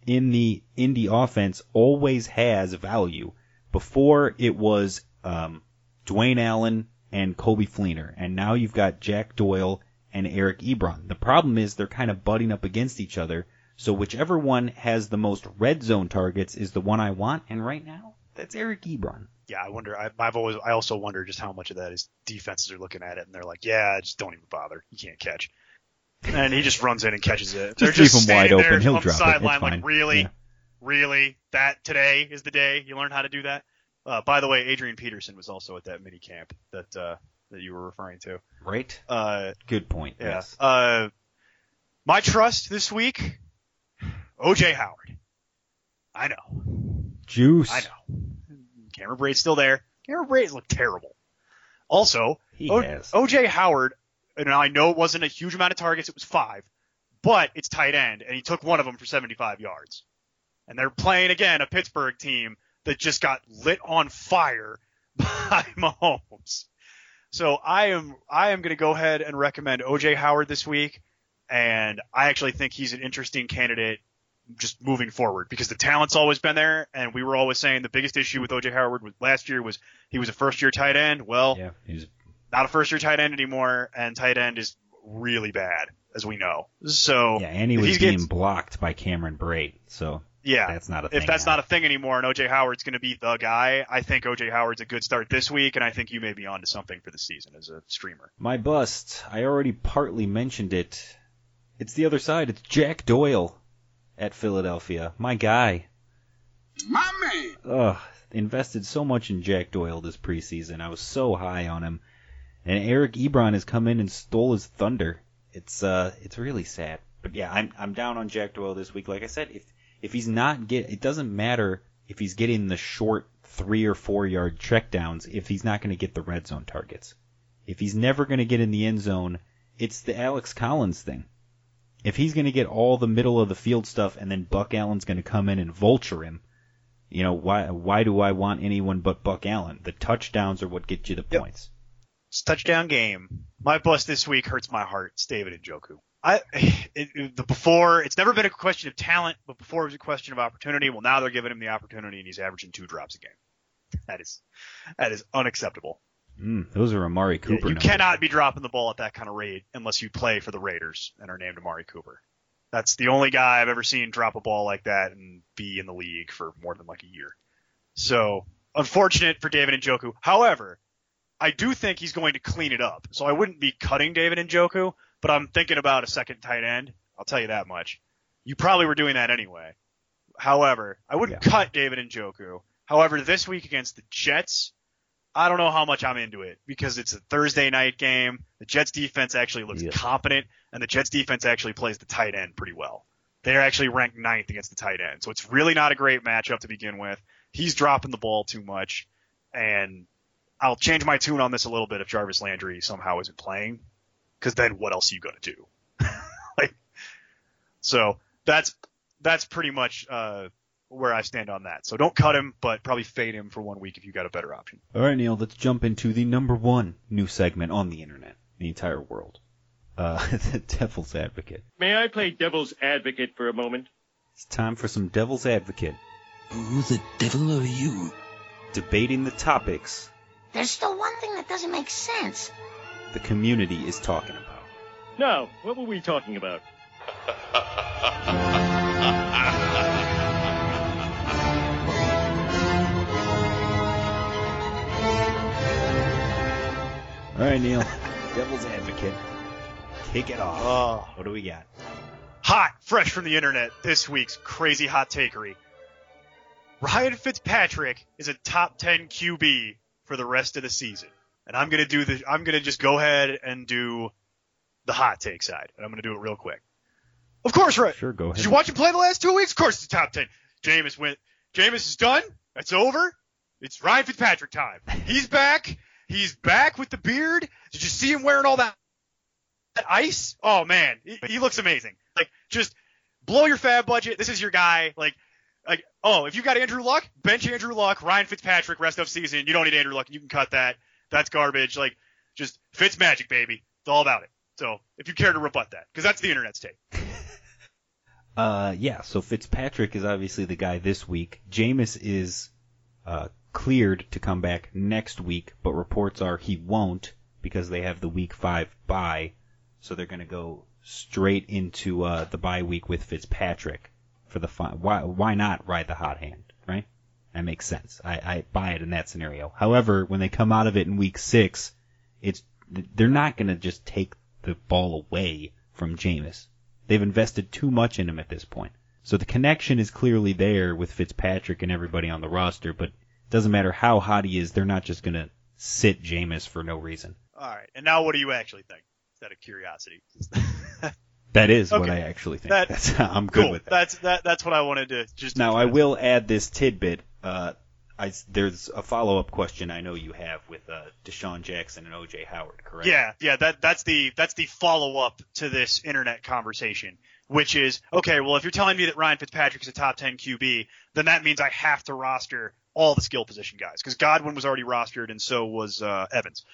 in the Indy offense always has value. Before it was um, Dwayne Allen and Coby Fleener, and now you've got Jack Doyle and Eric Ebron. The problem is they're kind of butting up against each other. So whichever one has the most red zone targets is the one I want, and right now that's Eric Ebron. Yeah, I wonder. I, I've always, I also wonder just how much of that is defenses are looking at it and they're like, yeah, just don't even bother. You can't catch. And he just runs in and catches it. <laughs> Just they're just him wide open. He'll drop it. It's fine. like, really, Yeah. Really, that today is the day you learn how to do that. Uh, by the way, Adrian Peterson was also at that mini camp that uh, that you were referring to. Right? Uh, Good point. yeah. Yes. Uh, my trust this week, OJ Howard. I know. Juice. I know. Cameron Brate's still there. Cameron Brate looked terrible. Also, He O- has. OJ Howard, and I know it wasn't a huge amount of targets, it was five, but it's tight end, and he took one of them for 75 yards. And they're playing again a Pittsburgh team that just got lit on fire <laughs> by Mahomes. So I am I am going to go ahead and recommend OJ Howard this week, and I actually think he's an interesting candidate just moving forward because the talent's always been there, and we were always saying the biggest issue with OJ Howard was, last year was he was a first year tight end. Well, Yeah. He's not a first year tight end anymore, and tight end is really bad, as we know. So yeah, and he was getting- blocked by Cameron Brate. So yeah, that's not a thing. if that's now. not a thing anymore, and OJ Howard's going to be the guy, I think OJ Howard's a good start this week, and I think you may be onto something for the season as a streamer. My bust, I already partly mentioned it. It's the other side. It's Jack Doyle at Philadelphia. My guy. My man! Ugh, invested so much in Jack Doyle this preseason. I was so high on him. And Eric Ebron has come in and stole his thunder. It's uh it's really sad. But yeah, I'm I'm down on Jack Doyle this week. Like I said, if if he's not get it doesn't matter if he's getting the short three or four yard checkdowns if he's not going to get the red zone targets. If he's never going to get in the end zone, it's the Alex Collins thing. If he's going to get all the middle of the field stuff and then Buck Allen's going to come in and vulture him, you know, why why do I want anyone but Buck Allen? The touchdowns are what get you the Yep. points. It's a touchdown game. My bust this week hurts my heart. It's David Njoku. I <sighs> it, it, the before it's never been a question of talent, but before it was a question of opportunity. Well, now they're giving him the opportunity, and he's averaging two drops a game. That is that is unacceptable. Mm, those are Amari You- Cooper. you numbers. cannot be dropping the ball at that kind of rate unless you play for the Raiders and are named Amari Cooper. That's the only guy I've ever seen drop a ball like that and be in the league for more than like a year. So unfortunate for David Njoku. However, I do think he's going to clean it up. So I wouldn't be cutting David Njoku, but I'm thinking about a second tight end. I'll tell you that much. You probably were doing that anyway. However, I wouldn't cut David Njoku. However, this week against the Jets, I don't know how much I'm into it because it's a Thursday night game. The Jets defense actually looks Yeah. competent, and the Jets defense actually plays the tight end pretty well. They're actually ranked ninth against the tight end, so it's really not a great matchup to begin with. He's dropping the ball too much, and I'll change my tune on this a little bit if Jarvis Landry somehow isn't playing, because then what else are you gonna do? <laughs> like, so that's that's pretty much uh, where I stand on that. So don't cut him, but probably fade him for one week if you got a better option. All right, Neil. Let's jump into the number one new segment on the internet, the entire world. Uh, <laughs> the Devil's Advocate. May I play devil's advocate for a moment? It's time for some Devil's Advocate. Who the devil are you? Debating the topics There's still one thing that doesn't make sense. The community is talking about. No, what were we talking about? <laughs> All right, Neil. Devil's Advocate. Kick it off. Oh. What do we got? Hot, fresh from the internet, this week's crazy hot takery. Ryan Fitzpatrick is a top 10 QB for the rest of the season. And I'm gonna do the, I'm gonna just go ahead and do the hot take side. And I'm gonna do it real quick. Of course, right. Sure, go ahead. Did you watch him play the last two weeks? Of course it's top 10. Jameis went, Jameis is done. That's over. It's Ryan Fitzpatrick time. He's back. He's back with the beard. Did you see him wearing all that ice. Oh man, he, he looks amazing. Like just blow your FAAB budget. This is your guy. Like like oh, if you got Andrew Luck, bench Andrew Luck, Ryan Fitzpatrick rest of season. You don't need Andrew Luck. You can cut that. That's garbage. Like just Fitz magic, baby. It's all about it. So if you care to rebut that, because that's the internet's take. <laughs> Uh, yeah. So Fitzpatrick is obviously the guy this week. Jameis is uh, cleared to come back next week, but reports are he won't because they have the week five bye, so they're going to go straight into uh, the bye week with Fitzpatrick for the fi- why why not ride the hot hand? That makes sense. I, I buy it in that scenario. However, when they come out of it in week six, it's they're not going to just take the ball away from Jameis. They've invested too much in him at this point. So the connection is clearly there with Fitzpatrick and everybody on the roster, but it doesn't matter how hot he is, they're not just going to sit Jameis for no reason. All right. And now what do you actually think? Instead of curiosity. <laughs> That is what I actually think. That- That's, <laughs> I'm good with that. That's that. That's what I wanted to just. Now I will add this tidbit. Uh, I, there's a follow-up question I know you have with uh, DeSean Jackson and OJ Howard, correct? Yeah, yeah. That that's the that's the follow up to this internet conversation, which is okay. Well, if you're telling me that Ryan Fitzpatrick is a top ten QB, then that means I have to roster all the skill position guys because Godwin was already rostered and so was uh, Evans.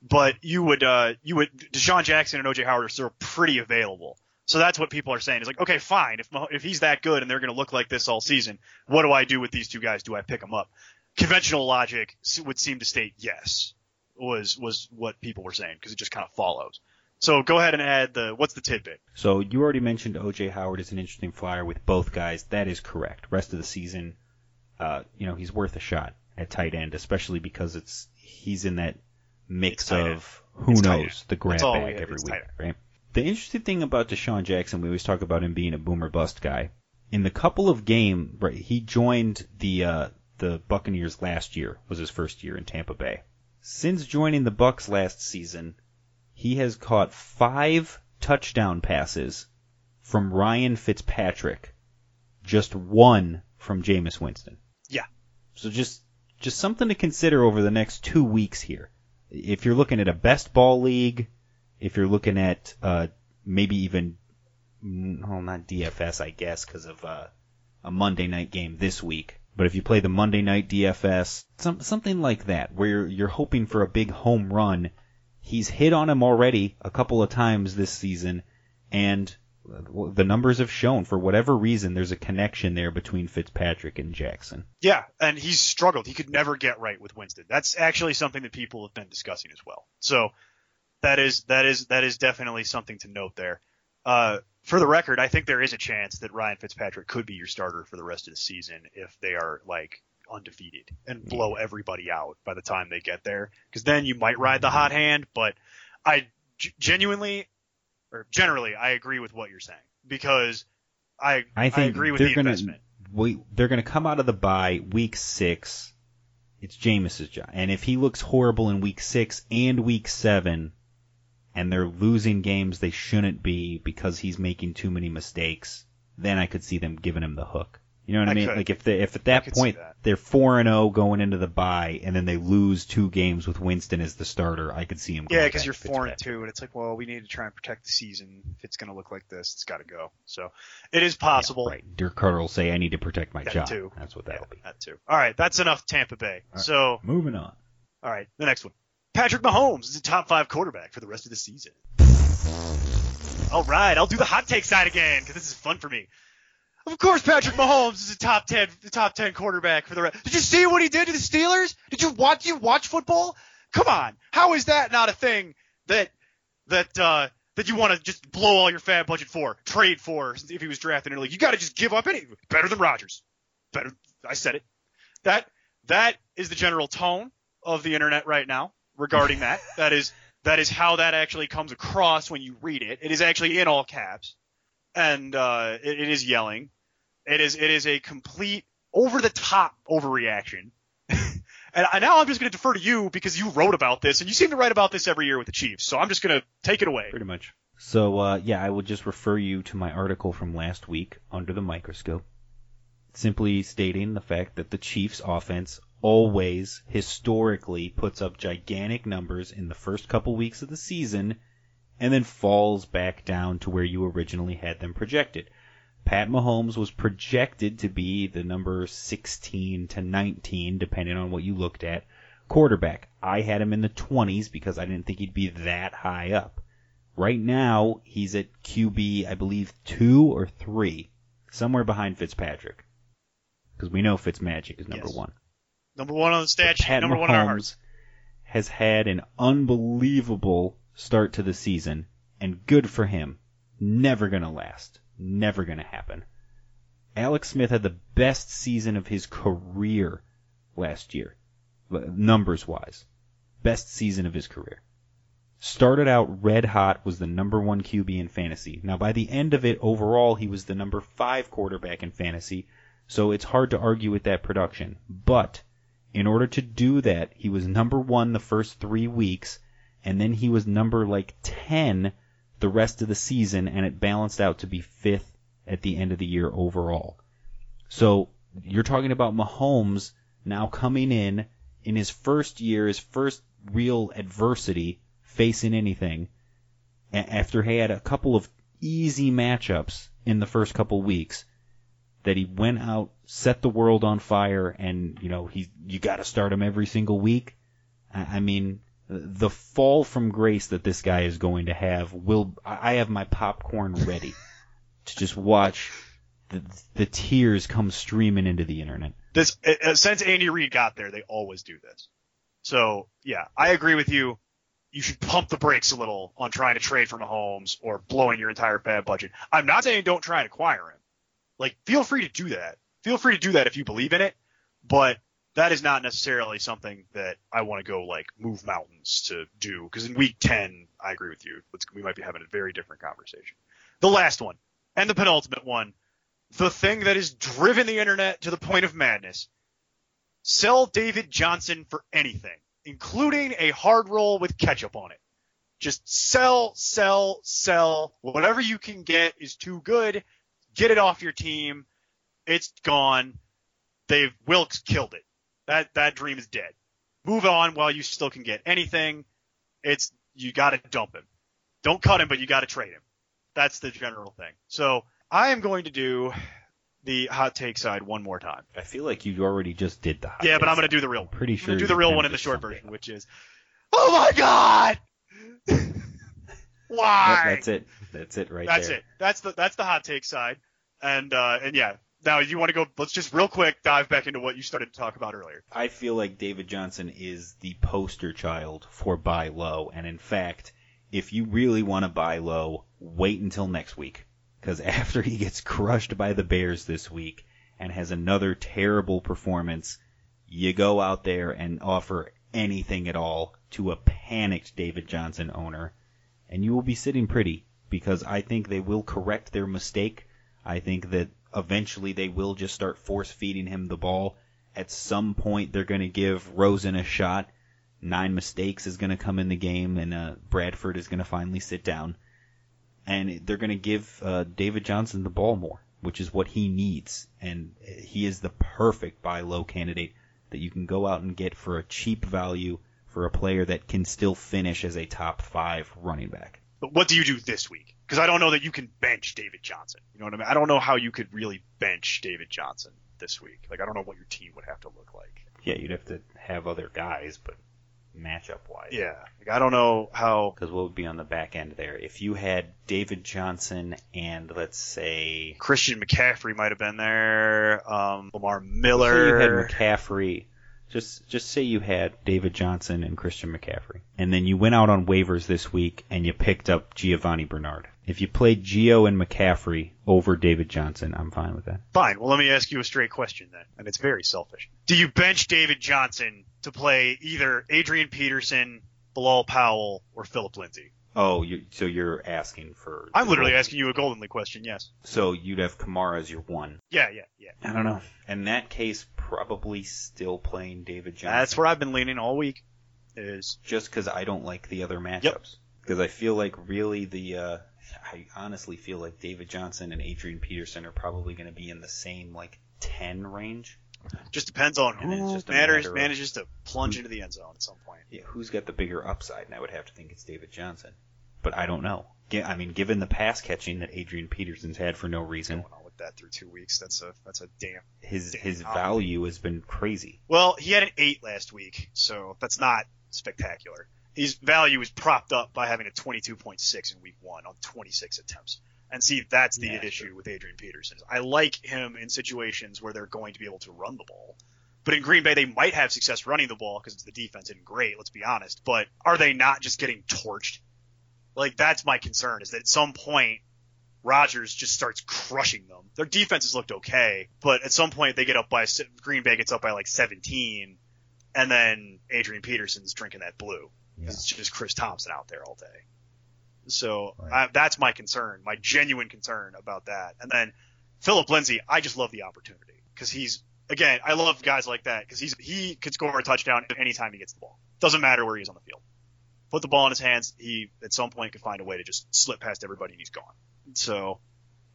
But you would uh, you would DeSean Jackson and OJ Howard are still pretty available. So that's what people are saying. Is like, okay, fine. If if he's that good and they're going to look like this all season, what do I do with these two guys? Do I pick them up? Conventional logic would seem to state yes was was what people were saying because it just kind of follows. So go ahead and add the what's the tidbit? So you already mentioned OJ Howard is an interesting flyer with both guys. That is correct. Rest of the season, uh, you know, he's worth a shot at tight end, especially because it's he's in that mix It's of who It's knows the grab bag every week, right? The interesting thing about DeSean Jackson, we always talk about him being a boomer bust guy. In the couple of game, right, he joined the uh, the Buccaneers last year. Was his first year in Tampa Bay. Since joining the Bucks last season, he has caught five touchdown passes from Ryan Fitzpatrick, just one from Jameis Winston. Yeah. So just just something to consider over the next two weeks here. If you're looking at a best ball league, if you're looking at uh, maybe even mm, well not DFS I guess because of uh, a Monday night game this week. But if you play the Monday night DFS, some, something like that, where you're, you're hoping for a big home run, he's hit on him already a couple of times this season, and the numbers have shown for whatever reason there's a connection there between Fitzpatrick and Jackson. Yeah, and he's struggled. He could never get right with Winston. That's actually something that people have been discussing as well. So that is that is that is definitely something to note there. Uh, for the record, I think there is a chance that Ryan Fitzpatrick could be your starter for the rest of the season if they are like undefeated and blow everybody out by the time they get there. Because then you might ride the hot hand. But I g- genuinely or generally I agree with what you're saying because I I think agree with they're the gonna investment. wait. They're gonna come out of the bye week six. It's Jameis's job, and if he looks horrible in week six and week seven, and they're losing games they shouldn't be because he's making too many mistakes, then I could see them giving him the hook. You know what I, I mean? could. Like if they if at that point that. they're four and zero going into the bye, and then they lose two games with Winston as the starter, I could see him. Yeah, because you're four and two, and it's like, well, we need to try and protect the season. If it's going to look like this, it's got to go. So it is possible. Yeah, right. Dirk Koetter will say, "I need to protect my That job." too. That's what that'll Yeah, be. that too. All right, that's enough Tampa Bay. right. So, Moving on. all right, the next one. Patrick Mahomes is a top five quarterback for the rest of the season. All right, I'll do the hot take side again because this is fun for me. Of course, Patrick Mahomes is a top ten, the top ten quarterback for the rest. Did you see what he did to the Steelers? Did you watch? You watch football? Come on, how is that not a thing that that uh, that you want to just blow all your FAAB budget for, trade for if he was drafted in a league? You got to just give up any better than Rodgers. Better, I said it. That that is the general tone of the internet right now regarding that. that is that is how that actually comes across when you read it. It is actually in all caps, and uh, it, it is yelling. It is it is a complete over the top overreaction. <laughs> and now I'm just going to defer to you because you wrote about this, and you seem to write about this every year with the Chiefs. So I'm just going to take it away. Pretty much. So uh, yeah, I will just refer you to my article from last week, Under the Microscope, simply stating the fact that the Chiefs' offense always historically puts up gigantic numbers in the first couple weeks of the season, and then falls back down to where you originally had them projected. Pat Mahomes was projected to be the number 16 to 19, depending on what you looked at, quarterback. I had him in the 20s because I didn't think he'd be that high up. Right now, he's at QB, I believe, two or three, somewhere behind Fitzpatrick. Because we know Fitzmagic is number Yes. one. Number one on the stat sheet, number one in our hearts. Has had an unbelievable start to the season, and good for him. Never gonna last. Never gonna happen. Alex Smith had the best season of his career last year, uh, numbers wise. Best season of his career. Started out red hot, was the number one QB in fantasy. Now, by the end of it, overall, he was the number five quarterback in fantasy, so it's hard to argue with that production. But in order to do that, he was number one the first three weeks, and then he was number like 10 the rest of the season, and it balanced out to be fifth at the end of the year overall. So you're talking about Mahomes now coming in in his first year, his first real adversity facing anything, after he had a couple of easy matchups in the first couple weeks that he went out, set the world on fire, and you know he you got to start him every single week. I, I mean, the fall from grace that this guy is going to have will. I have my popcorn ready to just watch the the tears come streaming into the internet. This uh, since Andy Reid got there, they always do this. So yeah, I agree with you. You should pump the brakes a little on trying to trade for Mahomes or blowing your entire bad budget. I'm not saying don't try and acquire him. Like, feel free to do that. Feel free to do that if you believe in it, but that is not necessarily something that I want to go like move mountains to do. Because in week 10, I agree with you. We might be having a very different conversation. The last one and the penultimate one, the thing that has driven the internet to the point of madness. Sell David Johnson for anything, including a hard roll with ketchup on it. Just sell, sell, sell. Whatever you can get is too good. Get it off your team. It's gone. They've Wilks killed it. That that dream is dead. Move on while you still can get anything. It's you got to dump him. Don't cut him, but you got to trade him. That's the general thing. So I am going to do the hot take side one more time. I feel like you already just did the. Hot Yeah, but I'm going to do the real one. Pretty I'm sure do the real one in the short version, up. which is, oh my god, why? <laughs> That- That's it. That's it right That's there. it. That's the that's the hot take side. And uh and yeah. Now you want to go let's just real quick dive back into what you started to talk about earlier. I feel like David Johnson is the poster child for buy low, and in fact, if you really want to buy low, wait until next week. Because <laughs> after he gets crushed by the Bears this week and has another terrible performance, you go out there and offer anything at all to a panicked David Johnson owner, and you will be sitting pretty because I think they will correct their mistake. I think that eventually they will just start force feeding him the ball. At some point, they're going to give Rosen a shot. Nine mistakes is going to come in the game, and uh, Bradford is going to finally sit down. And they're going to give uh, David Johnson the ball more, which is what he needs. And he is the perfect buy low candidate that you can go out and get for a cheap value for a player that can still finish as a top five running back. But what do you do this week? Because I don't know that you can bench David Johnson. You know what I mean? I don't know how you could really bench David Johnson this week. Like I don't know what your team would have to look like. Yeah, you'd have to have other guys, but matchup wise. Yeah. Like I don't know how Because what would be on the back end there? If you had David Johnson and let's say Christian McCaffrey might have been there. Um, Lamar say you had McCaffrey, just just say you had David Johnson and Christian McCaffrey, and then you went out on waivers this week and you picked up Giovanni Bernard. If you played Gio and McCaffrey over David Johnson, I'm fine with that. Fine. Well, let me ask you a straight question then, and it's very selfish. Do you bench David Johnson to play either Adrian Peterson, Bilal Powell, or Philip Lindsay? Oh, you, so you're asking for? I'm literally asking you a Golden League question. Yes. So you'd have Kamara as your one. Yeah, yeah, yeah. I don't know. In that case, probably still playing David Johnson. That's where I've been leaning all week. Is just because I don't like the other matchups. Because I feel like really the, uh, I honestly feel like David Johnson and Adrian Peterson are probably going to be in the same like ten range. just depends on And who just matters, matter manages to plunge into the end zone at some point. Yeah, who's got the bigger upside? And I would have to think it's David Johnson. but I don't know. I mean, given the pass catching that Adrian Peterson's had for no reason, Going on with that through two weeks. That's a that's a damn. his Damn. his value has been crazy. Well, he had an eight last week, so that's not spectacular. His value is propped up by having a 22.6 in week one on 26 attempts. And see, that's the Yeah, issue with Adrian Peterson. I like him in situations where they're going to be able to run the ball. But in Green Bay, they might have success running the ball because the defense isn't great, let's be honest. But are they not just getting torched? Like, that's my concern, is that at some point, Rodgers just starts crushing them. Their defense has looked okay, but at some point they get up by, Green Bay gets up by like 17, and then Adrian Peterson's drinking that blue. Yeah. It's just Chris Thompson out there all day. So Right. I, that's my concern, my genuine concern about that. And then Philip Lindsay, I just love the opportunity because he's again, I love guys like that because he's he could score a touchdown anytime he gets the ball. Doesn't matter where he is on the field. Put the ball in his hands, he at some point could find a way to just slip past everybody and he's gone. So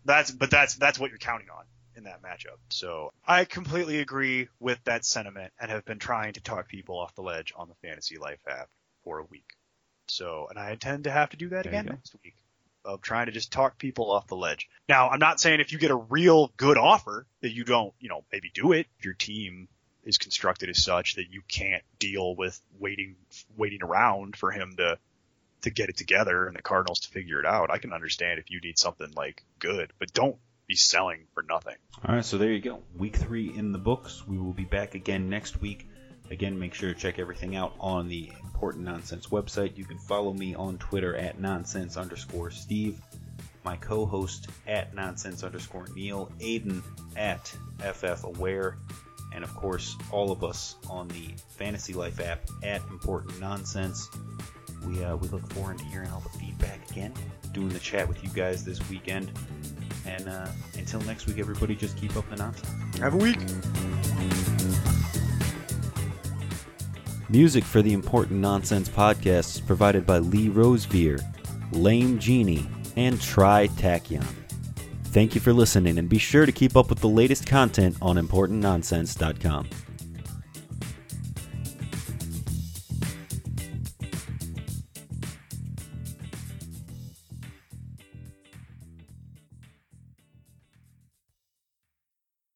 that's but that's that's what you're counting on in that matchup. So I completely agree with that sentiment and have been trying to talk people off the ledge on the Fantasy Life app for a week. So, and I intend to have to do that There again next week of trying to just talk people off the ledge. Now, I'm not saying if you get a real good offer that you don't, you know, maybe do it. If your team is constructed as such that you can't deal with waiting, waiting around for him to, to get it together and the Cardinals to figure it out. I can understand if you need something like good, but don't be selling for nothing. All right, so there you go. Week three in the books. We will be back again next week. Again, make sure to check everything out on the Important Nonsense website. You can follow me on Twitter at nonsense underscore Steve, my co-host at nonsense underscore Neil, Aiden at FF Aware, and of course all of us on the Fantasy Life app at Important Nonsense. We uh, we look forward to hearing all the feedback again, doing the chat with you guys this weekend. And uh, until next week, everybody, just keep up the nonsense. Have a week. Music for the Important Nonsense podcast is provided by Lee Rosevere, Lame Genie, and Tri Tachyon. Thank you for listening, and be sure to keep up with the latest content on ImportantNonsense.com.